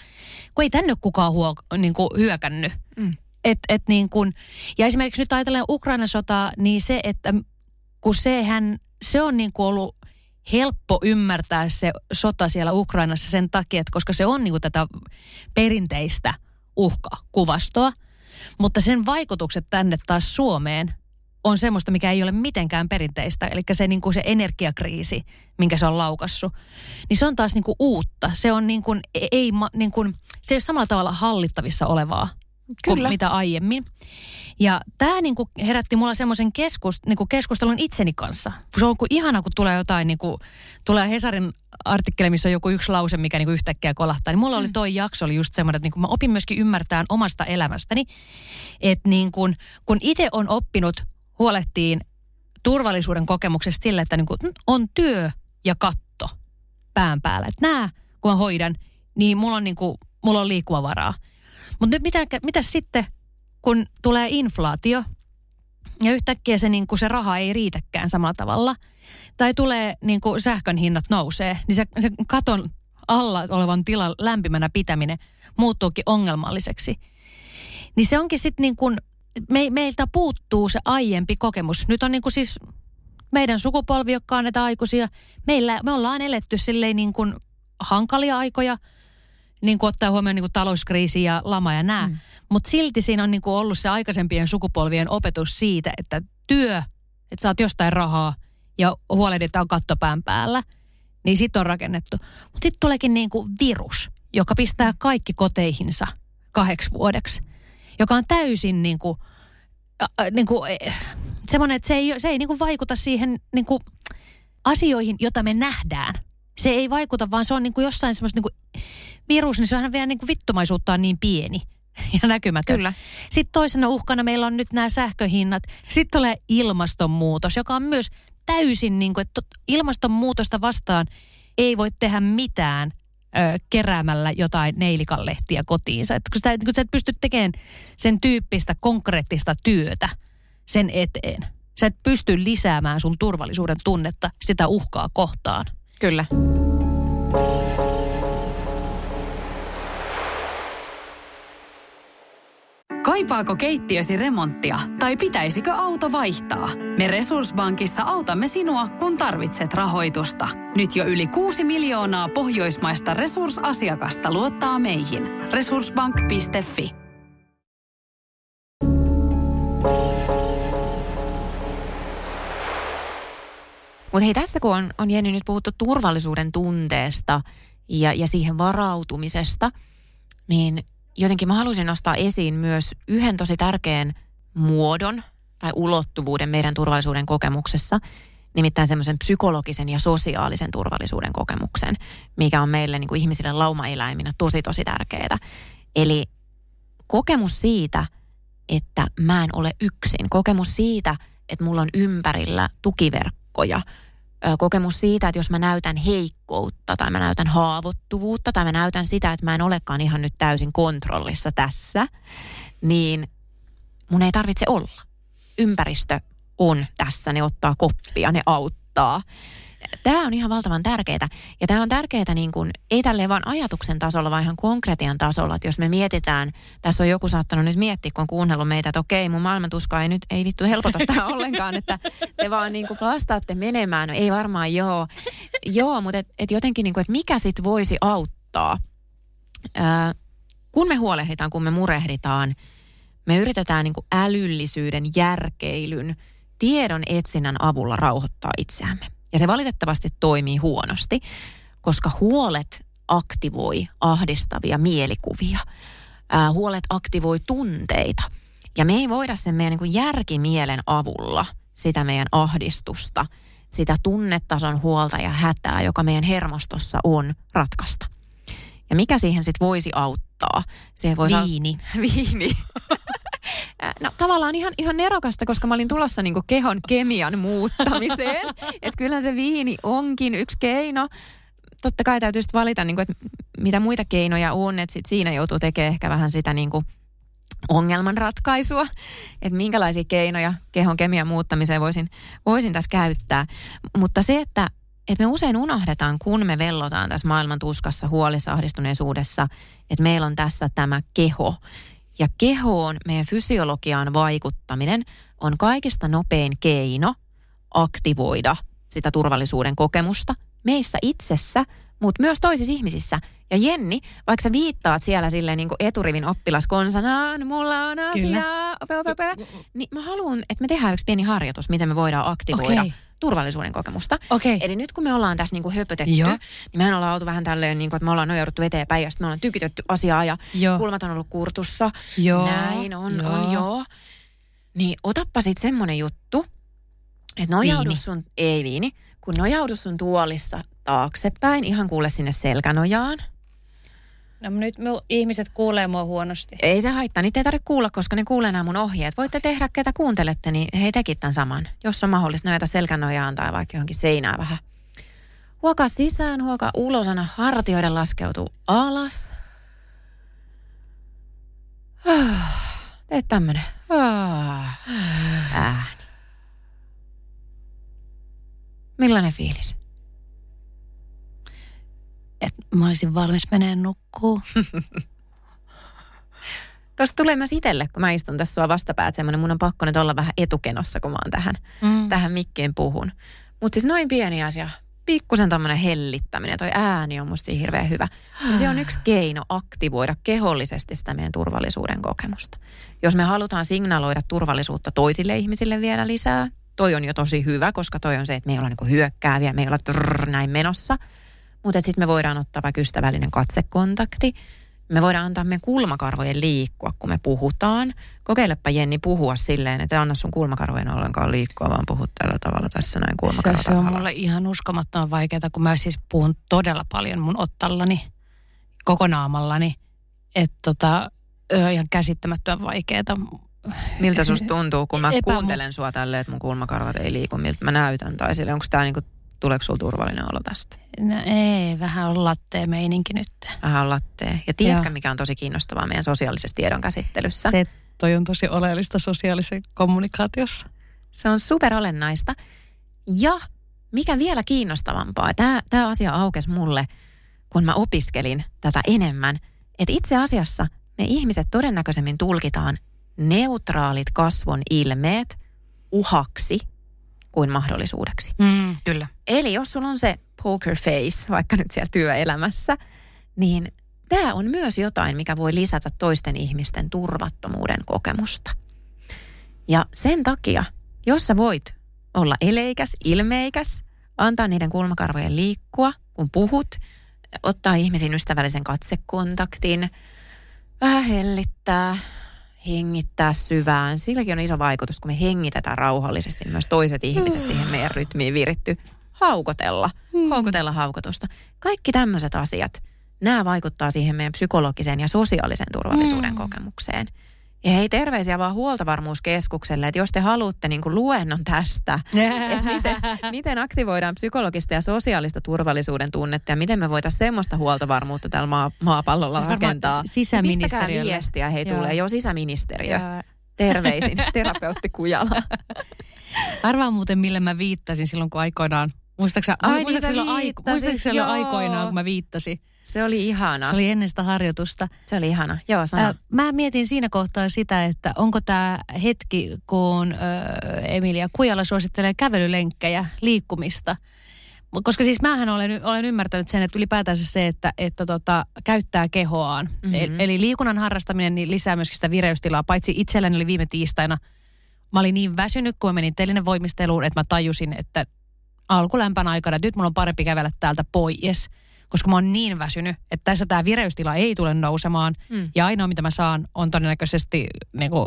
kun ei tänne kukaan huo, niin kuin hyökännyt. Mm. Et, et niin kun, ja esimerkiksi nyt ajatellen Ukrainan sotaa, niin se, että kun sehän, se on niin kuin ollut helppo ymmärtää se sota siellä Ukrainassa sen takia, että koska se on niin kuin tätä perinteistä uhkakuvastoa, mutta sen vaikutukset tänne taas Suomeen on semmoista, mikä ei ole mitenkään perinteistä. Eli se, niin kuin se energiakriisi, minkä se on laukassu. Niin se on taas niin kuin uutta. Se on niin kuin, ei, niin kuin, se ei ole samalla tavalla hallittavissa olevaa Kyllä. kuin mitä aiemmin. Ja tämä niin kuin herätti mulla semmoisen keskust, niin kuin keskustelun itseni kanssa. Se on kuin ihana, kun tulee jotain, niin kuin, tulee Hesarin artikkeli, missä on joku yksi lause, mikä niin kuin yhtäkkiä kolahtaa. Niin mulla mm. oli toi jakso, oli just semmoinen, että niin kuin mä opin myöskin ymmärtämään omasta elämästäni. Että niin kuin, kun itse on oppinut huolehtiin turvallisuuden kokemuksesta sille, että niin kuin on työ ja katto pään päällä. Että nämä, kun mä hoidan, niin mulla on, niin kuin, mulla on liikkumavaraa. Mutta nyt mitä, mitä sitten, kun tulee inflaatio ja yhtäkkiä se, niin kuin se raha ei riitäkään samalla tavalla, tai tulee niin kuin sähkön hinnat nousee, niin se, se katon alla olevan tilan lämpimänä pitäminen muuttuukin ongelmalliseksi. Niin se onkin sitten niin kuin me, meiltä puuttuu se aiempi kokemus. Nyt on niin kuin siis meidän sukupolvi, jotka on näitä aikuisia. Meillä, me ollaan eletty silleen niin kuin hankalia aikoja. Niin kuin ottaa huomioon niin kuin talouskriisi ja lama ja nämä. Mm. Mutta silti siinä on niin kuin ollut se aikaisempien sukupolvien opetus siitä, että työ, että saat jostain rahaa ja huolehditaan kattopään päällä, niin sitten on rakennettu. Mutta sitten tuleekin niin kuin virus, joka pistää kaikki koteihinsa kahdeksi vuodeksi, joka on täysin niin kuin, äh, niin kuin, semmoinen, että se ei, se ei niin kuin vaikuta siihen niin kuin asioihin, jota me nähdään. Se ei vaikuta, vaan se on niin kuin jossain semmoista niin kuin virus, niin se on vielä niin kuin vittumaisuuttaan niin pieni ja näkymätön. Kyllä. Sitten toisena uhkana meillä on nyt nämä sähköhinnat. Sitten tulee ilmastonmuutos, joka on myös täysin niin kuin, että ilmastonmuutosta vastaan ei voi tehdä mitään ö, keräämällä jotain neilikanlehtiä kotiinsa. Että kun, sä, kun sä et pysty tekemään sen tyyppistä konkreettista työtä sen eteen. Sä et pysty lisäämään sun turvallisuuden tunnetta sitä uhkaa kohtaan. Kyllä. Kaipaako keittiösi remonttia tai pitäisikö auto vaihtaa? Me Resurssbankissa autamme sinua, kun tarvitset rahoitusta. Nyt jo yli 6 miljoonaa pohjoismaista resursasiakasta luottaa meihin. Resurssbank.fi Mutta hei, tässä kun on, on Jenni nyt puhuttu turvallisuuden tunteesta ja, ja siihen varautumisesta, niin jotenkin mä haluaisin nostaa esiin myös yhden tosi tärkeän muodon tai ulottuvuuden meidän turvallisuuden kokemuksessa, nimittäin semmoisen psykologisen ja sosiaalisen turvallisuuden kokemuksen, mikä on meille niin kuin ihmisille laumaeläiminä tosi tosi tärkeää. Eli kokemus siitä, että mä en ole yksin, kokemus siitä, että mulla on ympärillä tukiverkkoja, kokemus siitä, että jos mä näytän heikkoutta tai mä näytän haavoittuvuutta tai mä näytän sitä, että mä en olekaan ihan nyt täysin kontrollissa tässä, niin mun ei tarvitse olla. Ympäristö on tässä, ne ottaa koppia, ne auttaa. Tämä on ihan valtavan tärkeää. Ja tämä on tärkeää niin kuin, ei tälle vaan ajatuksen tasolla, vaan ihan konkretian tasolla. Että jos me mietitään, tässä on joku saattanut nyt miettiä, kun on kuunnellut meitä, että okei, mun maailmantuska ei nyt, ei vittu helpota tämä ollenkaan, että te vaan niin kuin lastaatte menemään. No, ei varmaan joo. Joo, mutta et, et jotenkin, niin kuin, että mikä sitten voisi auttaa? Ää, kun me huolehditaan, kun me murehditaan, me yritetään niin kuin älyllisyyden, järkeilyn, tiedon etsinnän avulla rauhoittaa itseämme. Ja se valitettavasti toimii huonosti, koska huolet aktivoi ahdistavia mielikuvia. Ää, huolet aktivoi tunteita. Ja me ei voida sen meidän niin kuin järkimielen avulla sitä meidän ahdistusta, sitä tunnetason huolta ja hätää, joka meidän hermostossa on, ratkaista. Ja mikä siihen sitten voisi auttaa? Se voisi Viini. Au- Viini. no tavallaan ihan, ihan nerokasta, koska mä olin tulossa niin kehon kemian muuttamiseen. että kyllähän se viini onkin yksi keino. Totta kai täytyy sitten valita, niin kuin, että mitä muita keinoja on, että sit siinä joutuu tekemään ehkä vähän sitä niin kuin ongelmanratkaisua, että minkälaisia keinoja kehon kemian muuttamiseen voisin, voisin tässä käyttää. Mutta se, että, että me usein unohdetaan, kun me vellotaan tässä maailman tuskassa, huolissa, ahdistuneisuudessa, että meillä on tässä tämä keho, ja kehoon, meidän fysiologiaan vaikuttaminen on kaikista nopein keino aktivoida sitä turvallisuuden kokemusta meissä itsessä, mutta myös toisissa ihmisissä. Ja Jenni, vaikka sä viittaat siellä silleen niin kuin eturivin oppilas konsanaan, mulla on asiaa, ope, ope, ope, niin mä haluan, että me tehdään yksi pieni harjoitus, miten me voidaan aktivoida okay turvallisuuden kokemusta. Okay. Eli nyt kun me ollaan tässä niinku höpötetty, Joo. niin mehän ollaan oltu vähän tälleen, niinku, että me ollaan nojauduttu eteenpäin ja sitten me ollaan tykitetty asiaa ja joo. kulmat on ollut kurtussa. Joo. Näin on, joo. on joo. Niin otappa sitten semmonen juttu, että nojaudu sun, ei viini, kun nojaudu sun tuolissa taaksepäin, ihan kuule sinne selkänojaan – No nyt me ihmiset kuulee mua huonosti. Ei se haittaa, niitä ei tarvitse kuulla, koska ne kuulee nämä mun ohjeet. Voitte tehdä, ketä kuuntelette, niin he tekit tämän saman. Jos on mahdollista nojata selkänojaan tai vaikka johonkin seinään vähän. Huokaa sisään, huokaa ulos, aina hartioiden laskeutuu alas. Teet tämmönen. Ääni. Millainen fiilis? Että mä olisin valmis meneen nukkuu. Tuosta tulee myös itselle, kun mä istun tässä sua vastapäät semmoinen, mun on pakko nyt olla vähän etukenossa, kun mä oon tähän, mm. tähän mikkeen puhun. Mutta siis noin pieni asia, pikkusen tämmöinen hellittäminen, toi ääni on musta hirveän hyvä. Ja se on yksi keino aktivoida kehollisesti sitä meidän turvallisuuden kokemusta. Jos me halutaan signaloida turvallisuutta toisille ihmisille vielä lisää, toi on jo tosi hyvä, koska toi on se, että me ei olla niinku hyökkääviä, me ei olla trrr, näin menossa. Mutta sitten me voidaan ottaa vaikka ystävällinen katsekontakti. Me voidaan antaa meidän kulmakarvojen liikkua, kun me puhutaan. Kokeilepa Jenni puhua silleen, että anna sun kulmakarvojen ollenkaan liikkua, vaan puhut tällä tavalla tässä näin kulmakarvojen Se, se on mulle ihan uskomattoman vaikeaa, kun mä siis puhun todella paljon mun ottallani, kokonaamallani. Että tota, ihan käsittämättömän vaikeaa. Miltä susta tuntuu, kun mä Epä- kuuntelen sua tälleen, että mun kulmakarvat ei liiku, miltä mä näytän tai sille, onko tää niinku, tuleeko sulla turvallinen olo tästä? No ei, vähän on lattea meininki nyt. Vähän on lattee. Ja tiedätkö, Joo. mikä on tosi kiinnostavaa meidän sosiaalisessa tiedonkäsittelyssä? Se toi on tosi oleellista sosiaalisessa kommunikaatiossa. Se on super olennaista. Ja mikä vielä kiinnostavampaa, tämä, tämä asia aukesi mulle, kun mä opiskelin tätä enemmän, että itse asiassa me ihmiset todennäköisemmin tulkitaan neutraalit kasvon ilmeet uhaksi kuin mahdollisuudeksi. Mm, kyllä. Eli jos sulla on se poker face, vaikka nyt siellä työelämässä, niin tämä on myös jotain, mikä voi lisätä toisten ihmisten turvattomuuden kokemusta. Ja sen takia, jos sä voit olla eleikäs, ilmeikäs, antaa niiden kulmakarvojen liikkua, kun puhut, ottaa ihmisiin ystävällisen katsekontaktin, vähän hellittää, hengittää syvään. Silläkin on iso vaikutus, kun me hengitetään rauhallisesti, niin myös toiset ihmiset siihen meidän rytmiin virittyy. Haukotella, haukotella haukotusta. Kaikki tämmöiset asiat, nämä vaikuttaa siihen meidän psykologiseen ja sosiaalisen turvallisuuden kokemukseen. Ja hei, terveisiä vaan huoltovarmuuskeskukselle, että jos te haluatte niin kuin luennon tästä, että miten, miten aktivoidaan psykologista ja sosiaalista turvallisuuden tunnetta ja miten me voitaisiin semmoista huoltovarmuutta tällä maa, maapallolla Siis rakentaa. sisäministeriölle. Pistäkää viestiä, hei Joo. tulee jo sisäministeriö. Ja Terveisin, terapeutti Kujala. Arvaa muuten, mille mä viittasin silloin, kun aikoinaan... Muistaaksä, Ai niin, muistaaksä silloin, viittasit, muistaaksä silloin joo. aikoinaan, kun mä viittasin? Se oli ihana. Se oli ennen sitä harjoitusta. Se oli ihana. Joo, sano. Mä mietin siinä kohtaa sitä, että onko tämä hetki, kun Emilia Kujala suosittelee kävelylenkkejä, liikkumista. Koska siis mähän olen, olen ymmärtänyt sen, että ylipäätänsä se, että, että tota, käyttää kehoaan. Mhm. Mm-hmm. Eli liikunnan harrastaminen niin lisää myöskin sitä vireystilaa. Paitsi itselläni oli viime tiistaina, mä olin niin väsynyt, kun mä menin telinen voimisteluun, että mä tajusin, että alkulämpän aikana, että nyt mulla on parempi kävellä täältä pois. Koska mä oon niin väsynyt, että tässä tämä vireystila ei tule nousemaan. Mm. Ja ainoa, mitä mä saan, on todennäköisesti niin kuin,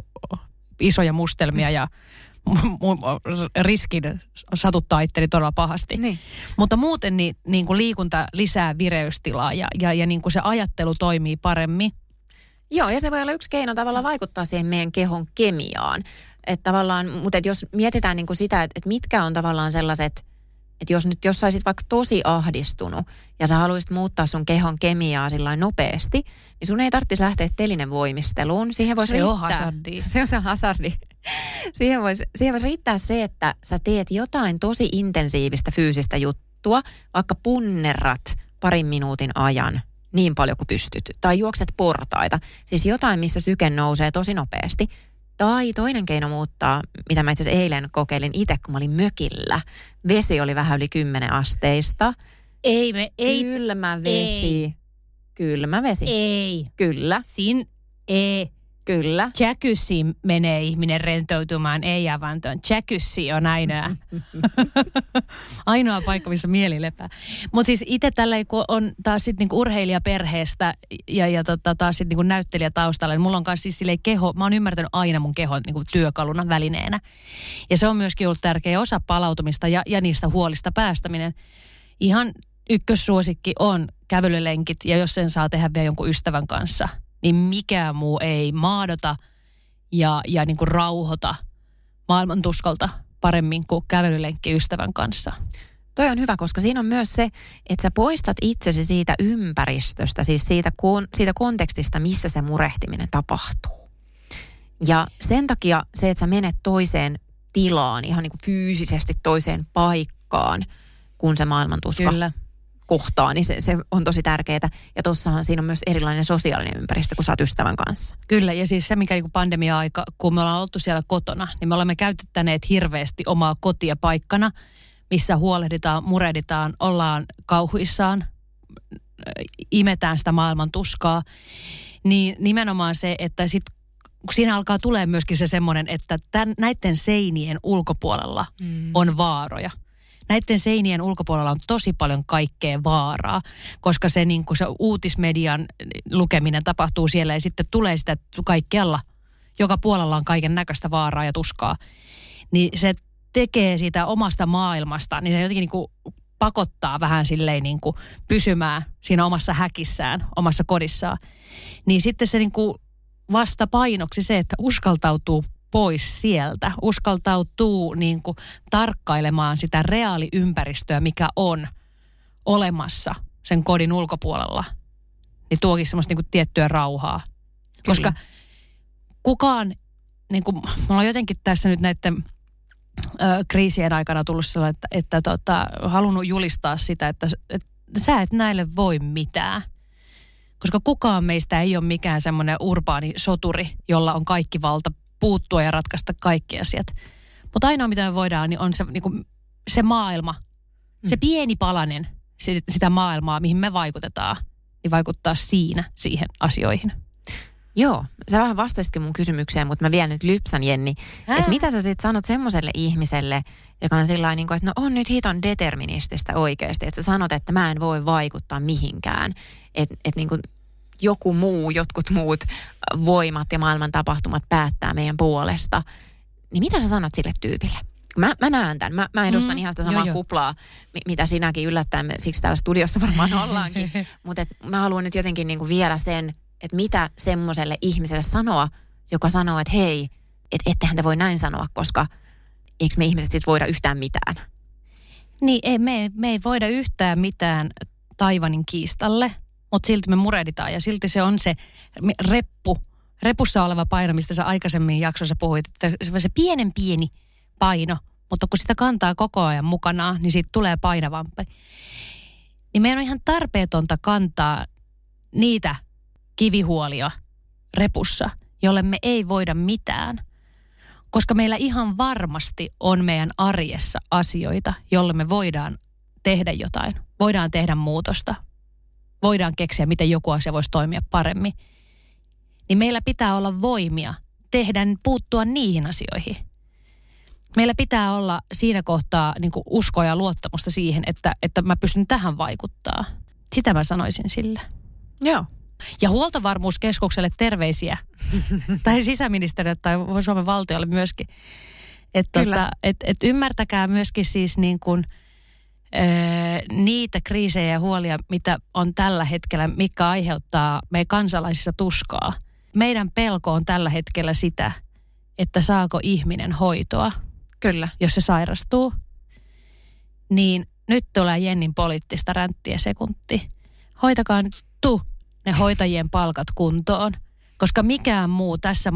isoja mustelmia ja mu- mu- riskin satuttaa itteni todella pahasti. Niin. Mutta muuten niin, niin kuin liikunta lisää vireystilaa ja, ja, ja niin kuin se ajattelu toimii paremmin. Joo, ja se voi olla yksi keino tavallaan vaikuttaa siihen meidän kehon kemiaan. Että tavallaan, mutta et jos mietitään niin kuin sitä, että, että mitkä on tavallaan sellaiset, että jos nyt jos sä olisit vaikka tosi ahdistunut ja sä haluaisit muuttaa sun kehon kemiaa sillä nopeasti, niin sun ei tarvitsisi lähteä telinen voimisteluun. Siihen voisi Se on riittää, hazardi. Se on se hazardi. Siihen voisi, siihen voisi riittää se, että sä teet jotain tosi intensiivistä fyysistä juttua, vaikka punnerrat parin minuutin ajan niin paljon kuin pystyt. Tai juokset portaita. Siis jotain, missä syke nousee tosi nopeasti. Tai toinen keino muuttaa, mitä mä itse asiassa eilen kokeilin itse, kun mä olin mökillä. Vesi oli vähän yli 10 asteista. Ei me, ei, Kylmä vesi. Kylmä vesi. ei. Kyllä, Sin, ei. Kyllä. Jacuzziin menee ihminen rentoutumaan, ei avantoon. Jacuzzi on ainoa, ainoa paikka, missä mieli lepää. Mutta siis itse tällä kun on taas sitten niinku urheilijaperheestä ja, ja tota, taas sitten niinku näyttelijä taustalla, niin mulla on kanssa siis silleen keho, mä oon ymmärtänyt aina mun kehon niinku työkaluna, välineenä. Ja se on myöskin ollut tärkeä osa palautumista ja, ja niistä huolista päästäminen. Ihan ykkössuosikki on kävelylenkit ja jos sen saa tehdä vielä jonkun ystävän kanssa, niin mikään muu ei maadota ja, ja niin kuin rauhoita maailman tuskalta paremmin kuin kävelylenkki ystävän kanssa. Toi on hyvä, koska siinä on myös se, että sä poistat itsesi siitä ympäristöstä, siis siitä, kon, siitä kontekstista, missä se murehtiminen tapahtuu. Ja sen takia se, että sä menet toiseen tilaan, ihan niin kuin fyysisesti toiseen paikkaan, kun se maailman tuska Kyllä. Kohtaa, niin se, se on tosi tärkeää. Ja tossahan siinä on myös erilainen sosiaalinen ympäristö, kun sä oot ystävän kanssa. Kyllä, ja siis se, mikä niin pandemia-aika, kun me ollaan oltu siellä kotona, niin me olemme käytettäneet hirveästi omaa kotia paikkana missä huolehditaan, murehditaan, ollaan kauhuissaan, imetään sitä maailman tuskaa, niin nimenomaan se, että sit siinä alkaa tulee myöskin se semmoinen, että tämän, näiden seinien ulkopuolella mm. on vaaroja. Näiden seinien ulkopuolella on tosi paljon kaikkea vaaraa, koska se, niin se uutismedian lukeminen tapahtuu siellä ja sitten tulee sitä kaikkialla. Joka puolella on kaiken näköistä vaaraa ja tuskaa. Niin se tekee siitä omasta maailmasta, niin se jotenkin niin kuin pakottaa vähän silleen niin kuin pysymään siinä omassa häkissään, omassa kodissaan. Niin sitten se niin kuin vastapainoksi se, että uskaltautuu pois sieltä, uskaltautuu niin kuin tarkkailemaan sitä reaaliympäristöä, mikä on olemassa sen kodin ulkopuolella, niin tuokin semmoista niin kuin tiettyä rauhaa. Koska Kyllä. kukaan, niin kuin, mulla on jotenkin tässä nyt näiden ö, kriisien aikana tullut sellainen, että, että tota, halunnut julistaa sitä, että, että sä et näille voi mitään. Koska kukaan meistä ei ole mikään semmoinen urbaani soturi, jolla on kaikki valta puuttua ja ratkaista kaikki asiat. Mutta ainoa, mitä me voidaan, niin on se, niin kuin, se maailma, mm. se pieni palanen sitä maailmaa, mihin me vaikutetaan, niin vaikuttaa siinä siihen asioihin. Joo, sä vähän vastasitkin mun kysymykseen, mutta mä vielä nyt lypsän, Jenni. Että mitä sä sitten sanot semmoiselle ihmiselle, joka on sillä niin että no on nyt hiton determinististä oikeasti. Että sä sanot, että mä en voi vaikuttaa mihinkään. Että et niin kuin joku muu, jotkut muut voimat ja maailman tapahtumat päättää meidän puolesta. Niin mitä sä sanot sille tyypille? Mä, mä näen tämän. Mä, mä edustan mm, ihan sitä samaa joo, kuplaa, mitä sinäkin yllättäen, siksi täällä studiossa varmaan ollaankin. Mutta mä haluan nyt jotenkin niinku vielä sen että mitä semmoiselle ihmiselle sanoa, joka sanoo, että hei, että ettehän te voi näin sanoa, koska eikö me ihmiset sitten voida yhtään mitään? Niin, ei, me, me ei voida yhtään mitään Taivanin kiistalle, mutta silti me murehditaan ja silti se on se reppu, repussa oleva paino, mistä sä aikaisemmin jaksossa puhuit, että se, se pienen pieni paino, mutta kun sitä kantaa koko ajan mukana, niin siitä tulee painavampi. Niin meidän on ihan tarpeetonta kantaa niitä kivihuolia repussa, jolle me ei voida mitään. Koska meillä ihan varmasti on meidän arjessa asioita, jolle me voidaan tehdä jotain. Voidaan tehdä muutosta. Voidaan keksiä, miten joku asia voisi toimia paremmin. Niin meillä pitää olla voimia tehdä, puuttua niihin asioihin. Meillä pitää olla siinä kohtaa niin uskoa ja luottamusta siihen, että, että mä pystyn tähän vaikuttaa. Sitä mä sanoisin sille. Joo. Ja huoltovarmuuskeskukselle terveisiä. tai sisäministeriölle tai Suomen valtiolle myöskin. Että tota, et, et ymmärtäkää myöskin siis niin kuin, niitä kriisejä ja huolia, mitä on tällä hetkellä, mikä aiheuttaa meidän kansalaisissa tuskaa. Meidän pelko on tällä hetkellä sitä, että saako ihminen hoitoa. Kyllä. Jos se sairastuu. Niin nyt tulee Jennin poliittista ränttiä sekunti. Hoitakaa nyt, tuu ne hoitajien palkat kuntoon, koska mikään muu tässä,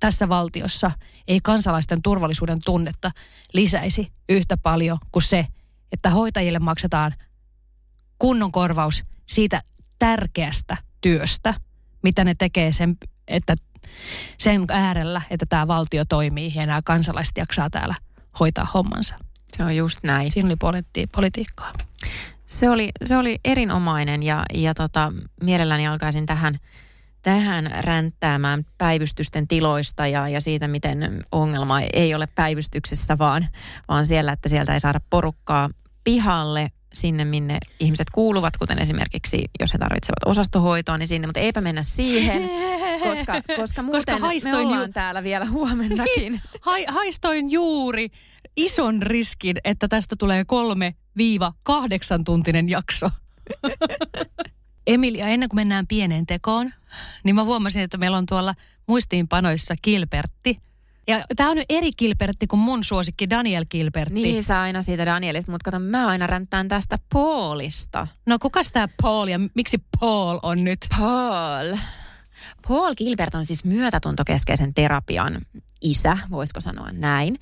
tässä valtiossa ei kansalaisten turvallisuuden tunnetta lisäisi yhtä paljon kuin se, että hoitajille maksetaan kunnon korvaus siitä tärkeästä työstä, mitä ne tekee sen, että sen äärellä, että tämä valtio toimii ja nämä kansalaiset jaksaa täällä hoitaa hommansa. Se on just näin. Siinä oli politi- politiikkaa. Se oli, se oli erinomainen ja, ja tota, mielelläni alkaisin tähän, tähän ränttäämään päivystysten tiloista ja, ja siitä, miten ongelma ei ole päivystyksessä, vaan, vaan siellä, että sieltä ei saada porukkaa pihalle sinne, minne ihmiset kuuluvat, kuten esimerkiksi, jos he tarvitsevat osastohoitoa, niin sinne, mutta eipä mennä siihen, koska, koska muuten koska me ollaan ju- täällä vielä huomennakin. Ha- haistoin juuri ison riskin, että tästä tulee kolme viiva kahdeksan tuntinen jakso. Emilia, ennen kuin mennään pieneen tekoon, niin mä huomasin, että meillä on tuolla muistiinpanoissa Kilpertti. Ja tämä on nyt eri Kilpertti kuin mun suosikki Daniel Kilpertti. Niin sä aina siitä Danielista, mutta kato mä aina ränttään tästä Paulista. No kuka tämä Paul ja miksi Paul on nyt? Paul. Paul Gilbert on siis myötätuntokeskeisen terapian isä, voisiko sanoa näin.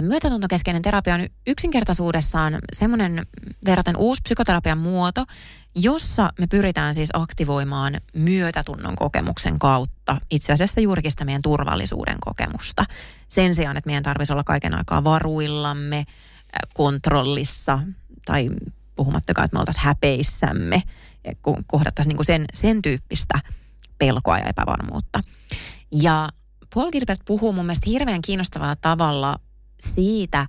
Myötätuntokeskeinen terapia on yksinkertaisuudessaan semmoinen verraten uusi psykoterapian muoto, jossa me pyritään siis aktivoimaan myötätunnon kokemuksen kautta itse asiassa juurikin sitä meidän turvallisuuden kokemusta. Sen sijaan, että meidän tarvitsisi olla kaiken aikaa varuillamme, kontrollissa tai puhumattakaan, että me oltaisiin häpeissämme, kun kohdattaisiin niin sen, sen tyyppistä pelkoa ja epävarmuutta. Ja Paul Gilbert puhuu mun mielestä hirveän kiinnostavalla tavalla siitä,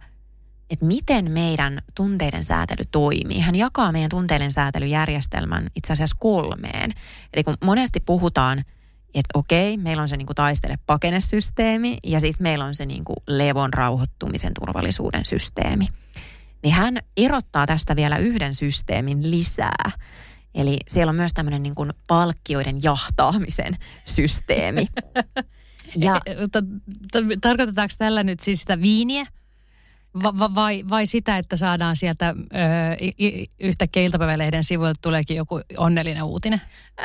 että miten meidän tunteiden säätely toimii. Hän jakaa meidän tunteiden säätelyjärjestelmän itse asiassa kolmeen. Eli kun monesti puhutaan, että okei, meillä on se niin kuin taistele pakenesysteemi ja sitten meillä on se niin kuin levon rauhoittumisen turvallisuuden systeemi. Niin hän erottaa tästä vielä yhden systeemin lisää. Eli siellä on myös tämmöinen niin kuin palkkioiden jahtaamisen systeemi. Ja, e, e, Tarkoitetaanko tällä nyt siis sitä viiniä? Va, va, vai, vai sitä, että saadaan sieltä ö, yhtäkkiä iltapäivälehden sivuilta tuleekin joku onnellinen uutinen?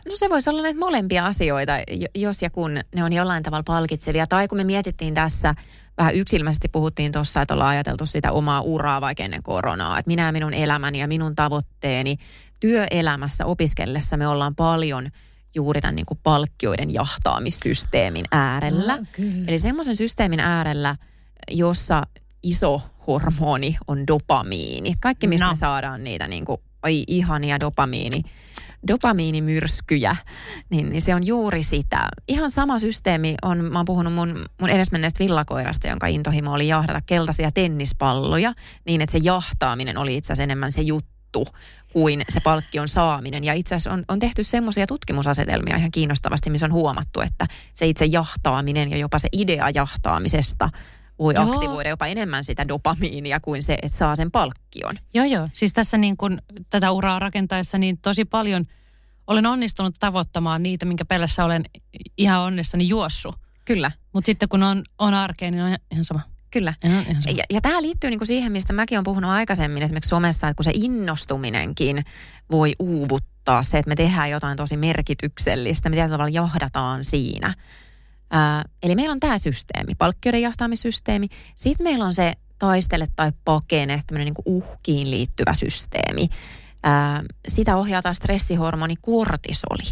No se voisi olla näitä molempia asioita, jos ja kun ne on jollain tavalla palkitsevia. Tai kun me mietittiin tässä, vähän yksilmäisesti puhuttiin tuossa, että ollaan ajateltu sitä omaa uraa vaikka ennen koronaa. Että minä ja minun elämäni ja minun tavoitteeni työelämässä opiskellessa me ollaan paljon – juuri tämän niin kuin palkkioiden jahtaamissysteemin äärellä. No, Eli semmoisen systeemin äärellä, jossa iso hormoni on dopamiini. Kaikki, mistä no. me saadaan niitä niin kuin, ai ihania dopamiini, dopamiinimyrskyjä, niin, niin se on juuri sitä. Ihan sama systeemi on, mä oon puhunut mun, mun edesmenneestä villakoirasta, jonka intohimo oli jahdata keltaisia tennispalloja, niin että se jahtaaminen oli itse asiassa enemmän se juttu kuin se palkkion saaminen. Ja itse asiassa on, on tehty semmoisia tutkimusasetelmia ihan kiinnostavasti, missä on huomattu, että se itse jahtaaminen ja jopa se idea jahtaamisesta voi joo. aktivoida jopa enemmän sitä dopamiinia kuin se, että saa sen palkkion. Joo, joo. Siis tässä niin kun tätä uraa rakentaessa niin tosi paljon olen onnistunut tavoittamaan niitä, minkä pelässä olen ihan onnessani juossut. Kyllä. Mutta sitten kun on, on arkea, niin on ihan sama. Kyllä. Ihan, ihan ja, ja tämä liittyy niinku siihen, mistä mäkin olen puhunut aikaisemmin esimerkiksi somessa, että kun se innostuminenkin voi uuvuttaa se, että me tehdään jotain tosi merkityksellistä, me tietyllä tavalla jahdataan siinä. Ää, eli meillä on tämä systeemi, palkkioiden jahtaamissysteemi. Sitten meillä on se taistele tai pakene, tämmöinen niinku uhkiin liittyvä systeemi. Ää, sitä ohjaa taas stressihormoni kortisoli.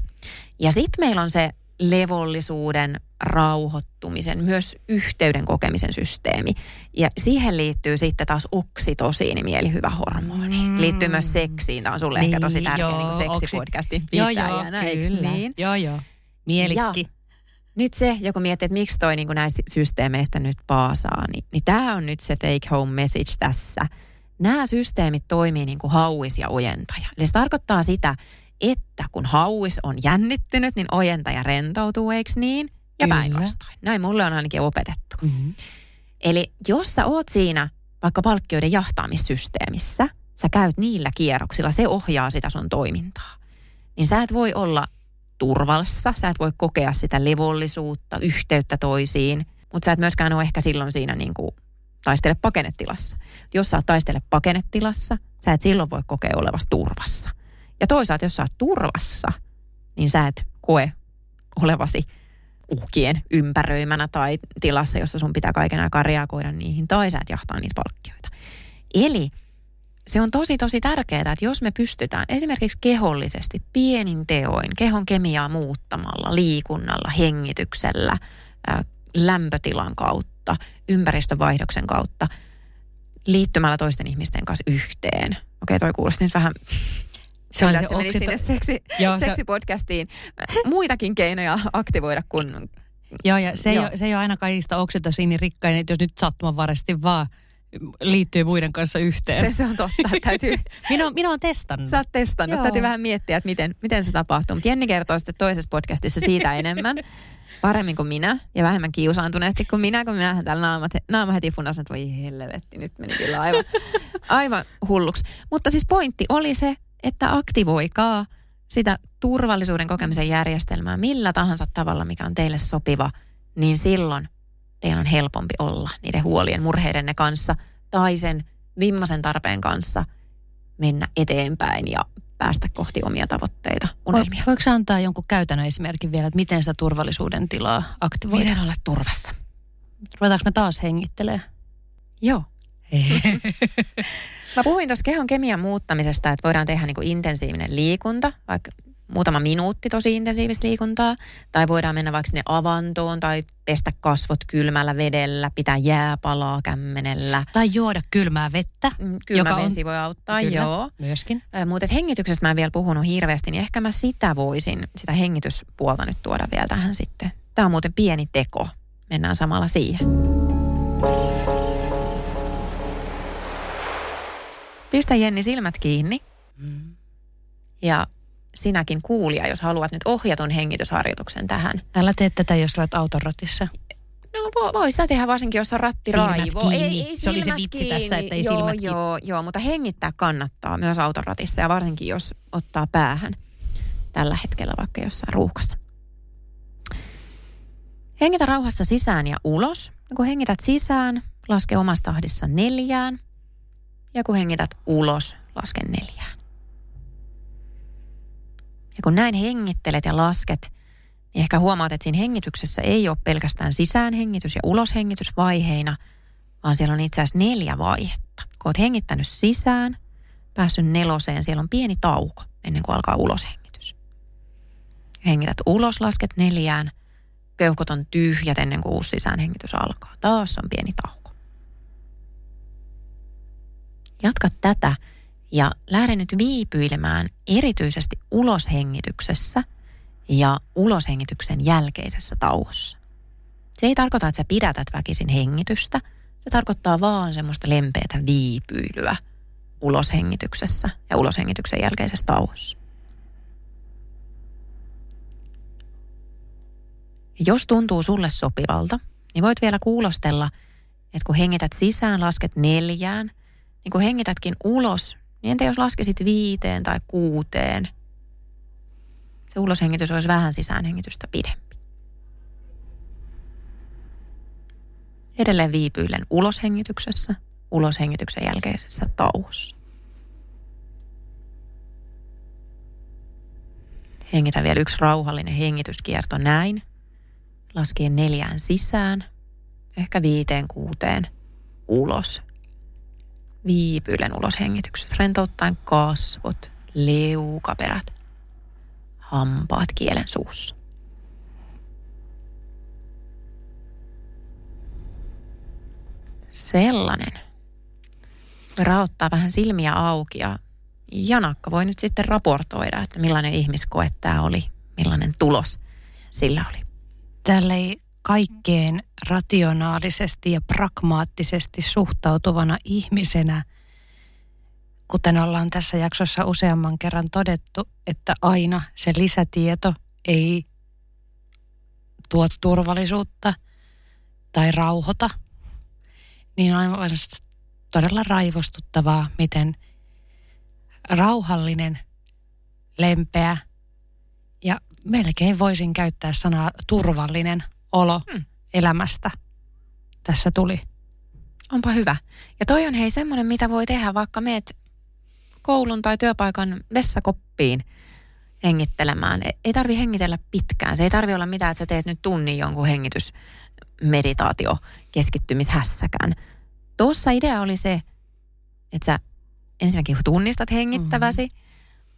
Ja sitten meillä on se levollisuuden, rauhoittumisen, myös yhteyden kokemisen systeemi. Ja siihen liittyy sitten taas oksitosiini, mielihyvä hormoni. Mm. Liittyy myös seksiin. Tämä on sulle niin, ehkä tosi tärkeä joo, niin seksipodcastin pitäjänä, eikö niin? Joo, joo. Mielikki. Ja nyt se, joku miettii, että miksi toi niin näistä systeemeistä nyt paasaa, niin, niin tämä on nyt se take home message tässä. Nämä systeemit toimii niin kuin hauis ja ojentaja. Eli se tarkoittaa sitä, että kun hauis on jännittynyt, niin ojentaja rentoutuu, eikö niin? Ja päinvastoin. Näin mulle on ainakin opetettu. Mm-hmm. Eli jos sä oot siinä vaikka palkkioiden jahtaamissysteemissä, sä käyt niillä kierroksilla, se ohjaa sitä sun toimintaa. Niin sä et voi olla turvassa, sä et voi kokea sitä levollisuutta, yhteyttä toisiin, mutta sä et myöskään ole ehkä silloin siinä niin kuin taistele pakenetilassa. Jos sä oot taistele pakenetilassa, sä et silloin voi kokea olevas turvassa. Ja toisaalta, jos sä oot turvassa, niin sä et koe olevasi uhkien ympäröimänä tai tilassa, jossa sun pitää kaiken aikaa reagoida niihin, tai sä et jahtaa niitä palkkioita. Eli se on tosi tosi tärkeää, että jos me pystytään esimerkiksi kehollisesti pienin teoin, kehon kemiaa muuttamalla, liikunnalla, hengityksellä, lämpötilan kautta, ympäristövaihdoksen kautta, liittymällä toisten ihmisten kanssa yhteen. Okei, toi kuulosti nyt vähän se on se, se meni sinne seksi, Joo, seksipodcastiin. Muitakin keinoja aktivoida kuin... Joo, ja se, Joo. Ei, ole, se ei ole aina kaikista oksitosiinin rikkainen, että jos nyt sattumanvaraisesti vaan liittyy muiden kanssa yhteen. Se, se on totta. Täytyy... minä, minä olen testannut. Sä oot testannut. Joo. Täytyy vähän miettiä, että miten, miten se tapahtuu. Mutta Jenni kertoo sitten toisessa podcastissa siitä enemmän. Paremmin kuin minä ja vähemmän kiusaantuneesti kuin minä, kun minä täällä naamat, naama heti punaisen, että voi helvetti, nyt meni kyllä aivan, aivan hulluksi. Mutta siis pointti oli se, että aktivoikaa sitä turvallisuuden kokemisen järjestelmää millä tahansa tavalla, mikä on teille sopiva, niin silloin teidän on helpompi olla niiden huolien, murheidenne kanssa tai sen vimmaisen tarpeen kanssa mennä eteenpäin ja päästä kohti omia tavoitteita, unelmia. Voiko antaa jonkun käytännön esimerkin vielä, että miten sitä turvallisuuden tilaa aktivoidaan? Miten olla turvassa? Ruvetaanko me taas hengittelee? Joo. Mä puhuin tuossa kehon kemian muuttamisesta, että voidaan tehdä niin kuin intensiivinen liikunta, vaikka muutama minuutti tosi intensiivistä liikuntaa, tai voidaan mennä vaikka sinne avantoon tai pestä kasvot kylmällä vedellä, pitää jääpalaa kämmenellä. Tai juoda kylmää vettä. Mm, Kylmä joka vesi on, voi auttaa, kyllä, joo. Myöskin. Mutta hengityksestä mä en vielä puhunut hirveästi, niin ehkä mä sitä voisin, sitä hengityspuolta nyt tuoda vielä tähän sitten. Tämä on muuten pieni teko. Mennään samalla siihen. Pistä Jenni silmät kiinni. Ja sinäkin kuulija, jos haluat nyt ohjatun hengitysharjoituksen tähän. Älä tee tätä, jos olet auton ratissa. No voi, voi sitä tehdä varsinkin, jos on rattiraivo. Silmät kiinni. Se oli se vitsi tässä, että ei joo, silmät kiinni. joo, joo, mutta hengittää kannattaa myös autoratissa ja varsinkin jos ottaa päähän tällä hetkellä vaikka jossain ruuhkassa. Hengitä rauhassa sisään ja ulos. Kun hengität sisään, laske omassa tahdissa neljään. Ja kun hengität ulos, laske neljään. Ja kun näin hengittelet ja lasket, niin ehkä huomaat, että siinä hengityksessä ei ole pelkästään sisäänhengitys ja uloshengitys vaiheina, vaan siellä on itse asiassa neljä vaihetta. Kun olet hengittänyt sisään, päässyt neloseen, siellä on pieni tauko ennen kuin alkaa uloshengitys. Hengität ulos, lasket neljään, keuhkot on tyhjät ennen kuin uusi sisäänhengitys alkaa. Taas on pieni tauko. Jatka tätä ja lähde nyt viipyilemään erityisesti uloshengityksessä ja uloshengityksen jälkeisessä tauossa. Se ei tarkoita, että sä pidätät väkisin hengitystä. Se tarkoittaa vaan semmoista lempeätä viipyilyä uloshengityksessä ja uloshengityksen jälkeisessä tauossa. Jos tuntuu sulle sopivalta, niin voit vielä kuulostella, että kun hengität sisään, lasket neljään, niin kun hengitätkin ulos, niin entä jos laskesit viiteen tai kuuteen? Se uloshengitys olisi vähän sisäänhengitystä pidempi. Edelleen viipyilen uloshengityksessä, uloshengityksen jälkeisessä tauossa. Hengitä vielä yksi rauhallinen hengityskierto näin. Laskien neljään sisään, ehkä viiteen kuuteen ulos. Viipyilen uloshengityksessä, rentouttaen kasvot, leukaperät, hampaat kielen suussa. Sellainen. Raottaa vähän silmiä auki ja Janakka voi nyt sitten raportoida, että millainen ihmiskoe tämä oli, millainen tulos sillä oli. Tällä ei kaikkeen rationaalisesti ja pragmaattisesti suhtautuvana ihmisenä, kuten ollaan tässä jaksossa useamman kerran todettu, että aina se lisätieto ei tuo turvallisuutta tai rauhoita, niin on aivan todella raivostuttavaa, miten rauhallinen, lempeä ja melkein voisin käyttää sanaa turvallinen olo Hmm. elämästä tässä tuli. Onpa hyvä. Ja toi on hei semmoinen, mitä voi tehdä, vaikka meet koulun tai työpaikan vessakoppiin hengittelemään. E- Ei tarvi hengitellä pitkään. Se ei tarvi olla mitään, että sä teet nyt tunnin jonkun hengitysmeditaatio keskittymishässäkään. Tuossa idea oli se, että sä ensinnäkin tunnistat hengittäväsi, mm-hmm.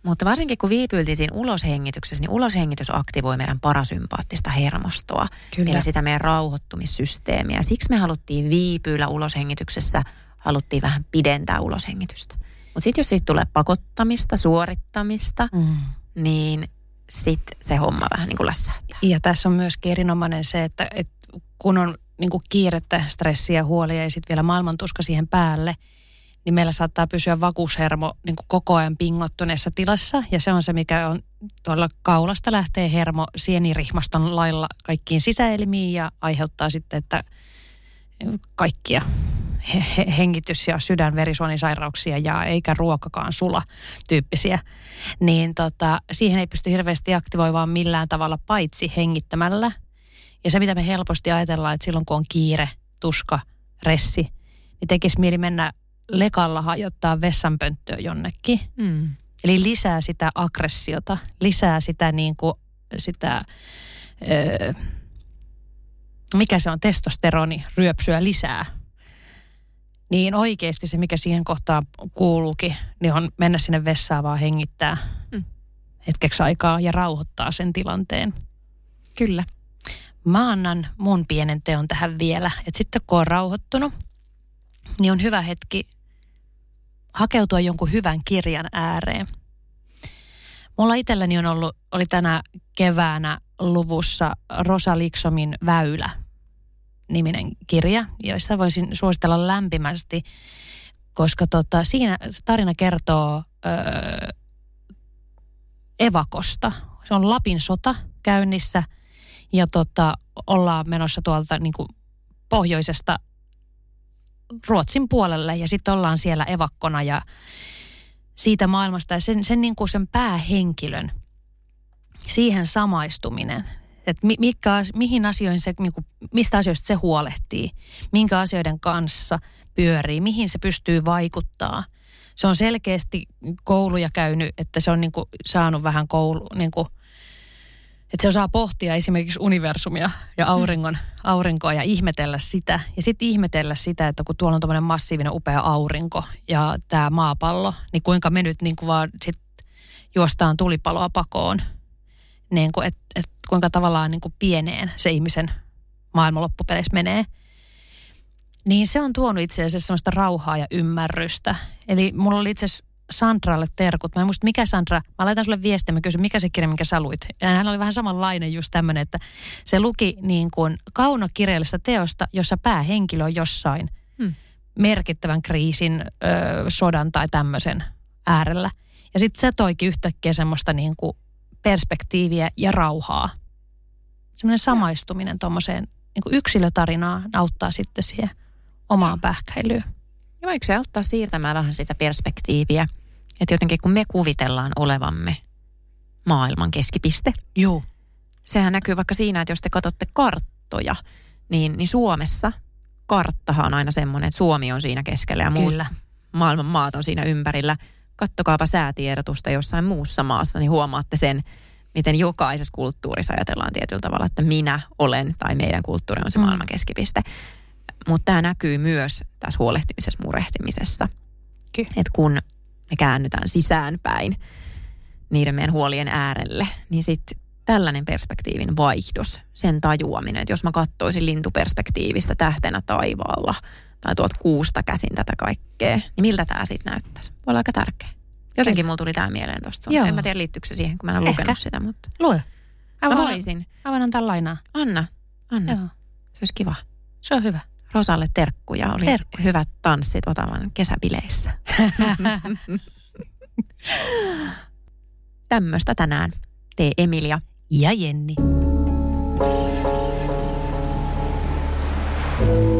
Mutta varsinkin kun viipyiltiin siinä uloshengityksessä, niin uloshengitys aktivoi meidän parasympaattista hermostoa. Kyllä. Eli sitä meidän rauhoittumissysteemiä. Siksi me haluttiin viipyillä uloshengityksessä, haluttiin vähän pidentää uloshengitystä. Mutta sitten jos siitä tulee pakottamista, suorittamista, Mm. niin sitten se homma vähän niin kuin lässähtää. Ja tässä on myöskin erinomainen se, että, että kun on niin kuin kiirettä, stressiä, huolia ja sitten vielä maailmantuska siihen päälle, niin meillä saattaa pysyä vakuushermo niin kuin koko ajan pingottuneessa tilassa. Ja se on se, mikä on tuolla kaulasta lähtee hermo sienirihmaston lailla kaikkiin sisäelimiin ja aiheuttaa sitten, että kaikkia he- he- hengitys- ja sydänverisuonisairauksia ja eikä ruokakaan sula tyyppisiä, niin tota, siihen ei pysty hirveästi aktivoimaan millään tavalla paitsi hengittämällä. Ja se, mitä me helposti ajatellaan, että silloin kun on kiire, tuska, ressi, niin tekisi mieli mennä lekalla hajottaa vessanpönttöä jonnekin. Mm. Eli lisää sitä aggressiota, lisää sitä niin kuin, sitä, öö, mikä se on, testosteroni, ryöpsyä lisää. Niin oikeasti se, mikä siihen kohtaan kuuluukin, niin on mennä sinne vessaan vaan hengittää. Mm. hetkeksi aikaa ja rauhoittaa sen tilanteen. Kyllä. Mä annan mun pienen teon tähän vielä. Että sitten kun on rauhoittunut, niin on hyvä hetki hakeutua jonkun hyvän kirjan ääreen. Mulla itselläni on ollut, oli tänä keväänä luvussa Rosa Liksomin Väylä niminen kirja, joista voisin suositella lämpimästi, koska tota, siinä tarina kertoo öö, evakosta. Se on Lapin sota käynnissä ja tota, ollaan menossa tuolta niin kuin pohjoisesta Ruotsin puolelle ja sitten ollaan siellä evakkona ja siitä maailmasta. Ja sen, sen, niin kuin sen päähenkilön, siihen samaistuminen, että mi, mikä, mihin asioihin se, niin kuin, mistä asioista se huolehtii, minkä asioiden kanssa pyörii, mihin se pystyy vaikuttaa. Se on selkeästi kouluja käynyt, että se on niin kuin saanut vähän koulu, niin kuin, että se osaa pohtia esimerkiksi universumia ja auringon, aurinkoa ja ihmetellä sitä. Ja sitten ihmetellä sitä, että kun tuolla on tämmöinen massiivinen upea aurinko ja tämä maapallo, niin kuinka me nyt niin kuin vaan sit juostaan tulipaloa pakoon. Niin kuin, et, et kuinka tavallaan niin kuin pieneen se ihmisen maailman loppupeleissä menee. Niin se on tuonut itse asiassa sellaista rauhaa ja ymmärrystä. Eli mulla oli itse asiassa Sandralle terkut. Mä en muista, mikä Sandra, mä laitan sulle viestiä, mä kysyn, mikä se kirja, minkä sä luit. Ja hän oli vähän samanlainen just tämmöinen, että se luki niin kuin kaunokirjallista teosta, jossa päähenkilö on jossain hmm. merkittävän kriisin, ö, sodan tai tämmöisen äärellä. Ja sitten se toikin yhtäkkiä semmoista niin kuin perspektiiviä ja rauhaa. Semmoinen samaistuminen tuommoiseen niin yksilötarinaan auttaa sitten siihen omaan pähkäilyyn. Ja voiko se auttaa siirtämään vähän sitä perspektiiviä? Että jotenkin kun me kuvitellaan olevamme maailman keskipiste. Joo. Sehän näkyy vaikka siinä, että jos te katsotte karttoja, niin, niin Suomessa karttahan on aina semmoinen, että Suomi on siinä keskellä ja muut Kyllä. maailman maat on siinä ympärillä. Kattokaapa säätiedotusta jossain muussa maassa, niin huomaatte sen, miten jokaisessa kulttuurissa ajatellaan tietyllä tavalla, että minä olen tai meidän kulttuuri on se mm. maailman keskipiste. Mutta tämä näkyy myös tässä huolehtimisessa, murehtimisessa. Että kun me käännytään sisäänpäin niiden meidän huolien äärelle, niin sitten tällainen perspektiivin vaihdos, sen tajuaminen, että jos mä katsoisin lintuperspektiivistä tähtenä taivaalla tai tuolta kuusta käsin tätä kaikkea, niin miltä tämä sitten näyttäisi? Voi olla aika tärkeä. Jotenkin mulla tuli tämä mieleen tuosta. En mä tiedä liittyykö se siihen, kun mä en ole lukenut sitä, mutta... Lue. Mä voisin. Voin antaa lainaa. Anna, anna. Joo. Se olisi kiva. Se on hyvä. Rosalle terkkuja. Oli Terkku. hyvät tanssit Otavan kesäbileissä. Tämmöistä tänään. Tee Emilia. Ja Jenni. Tiedäthän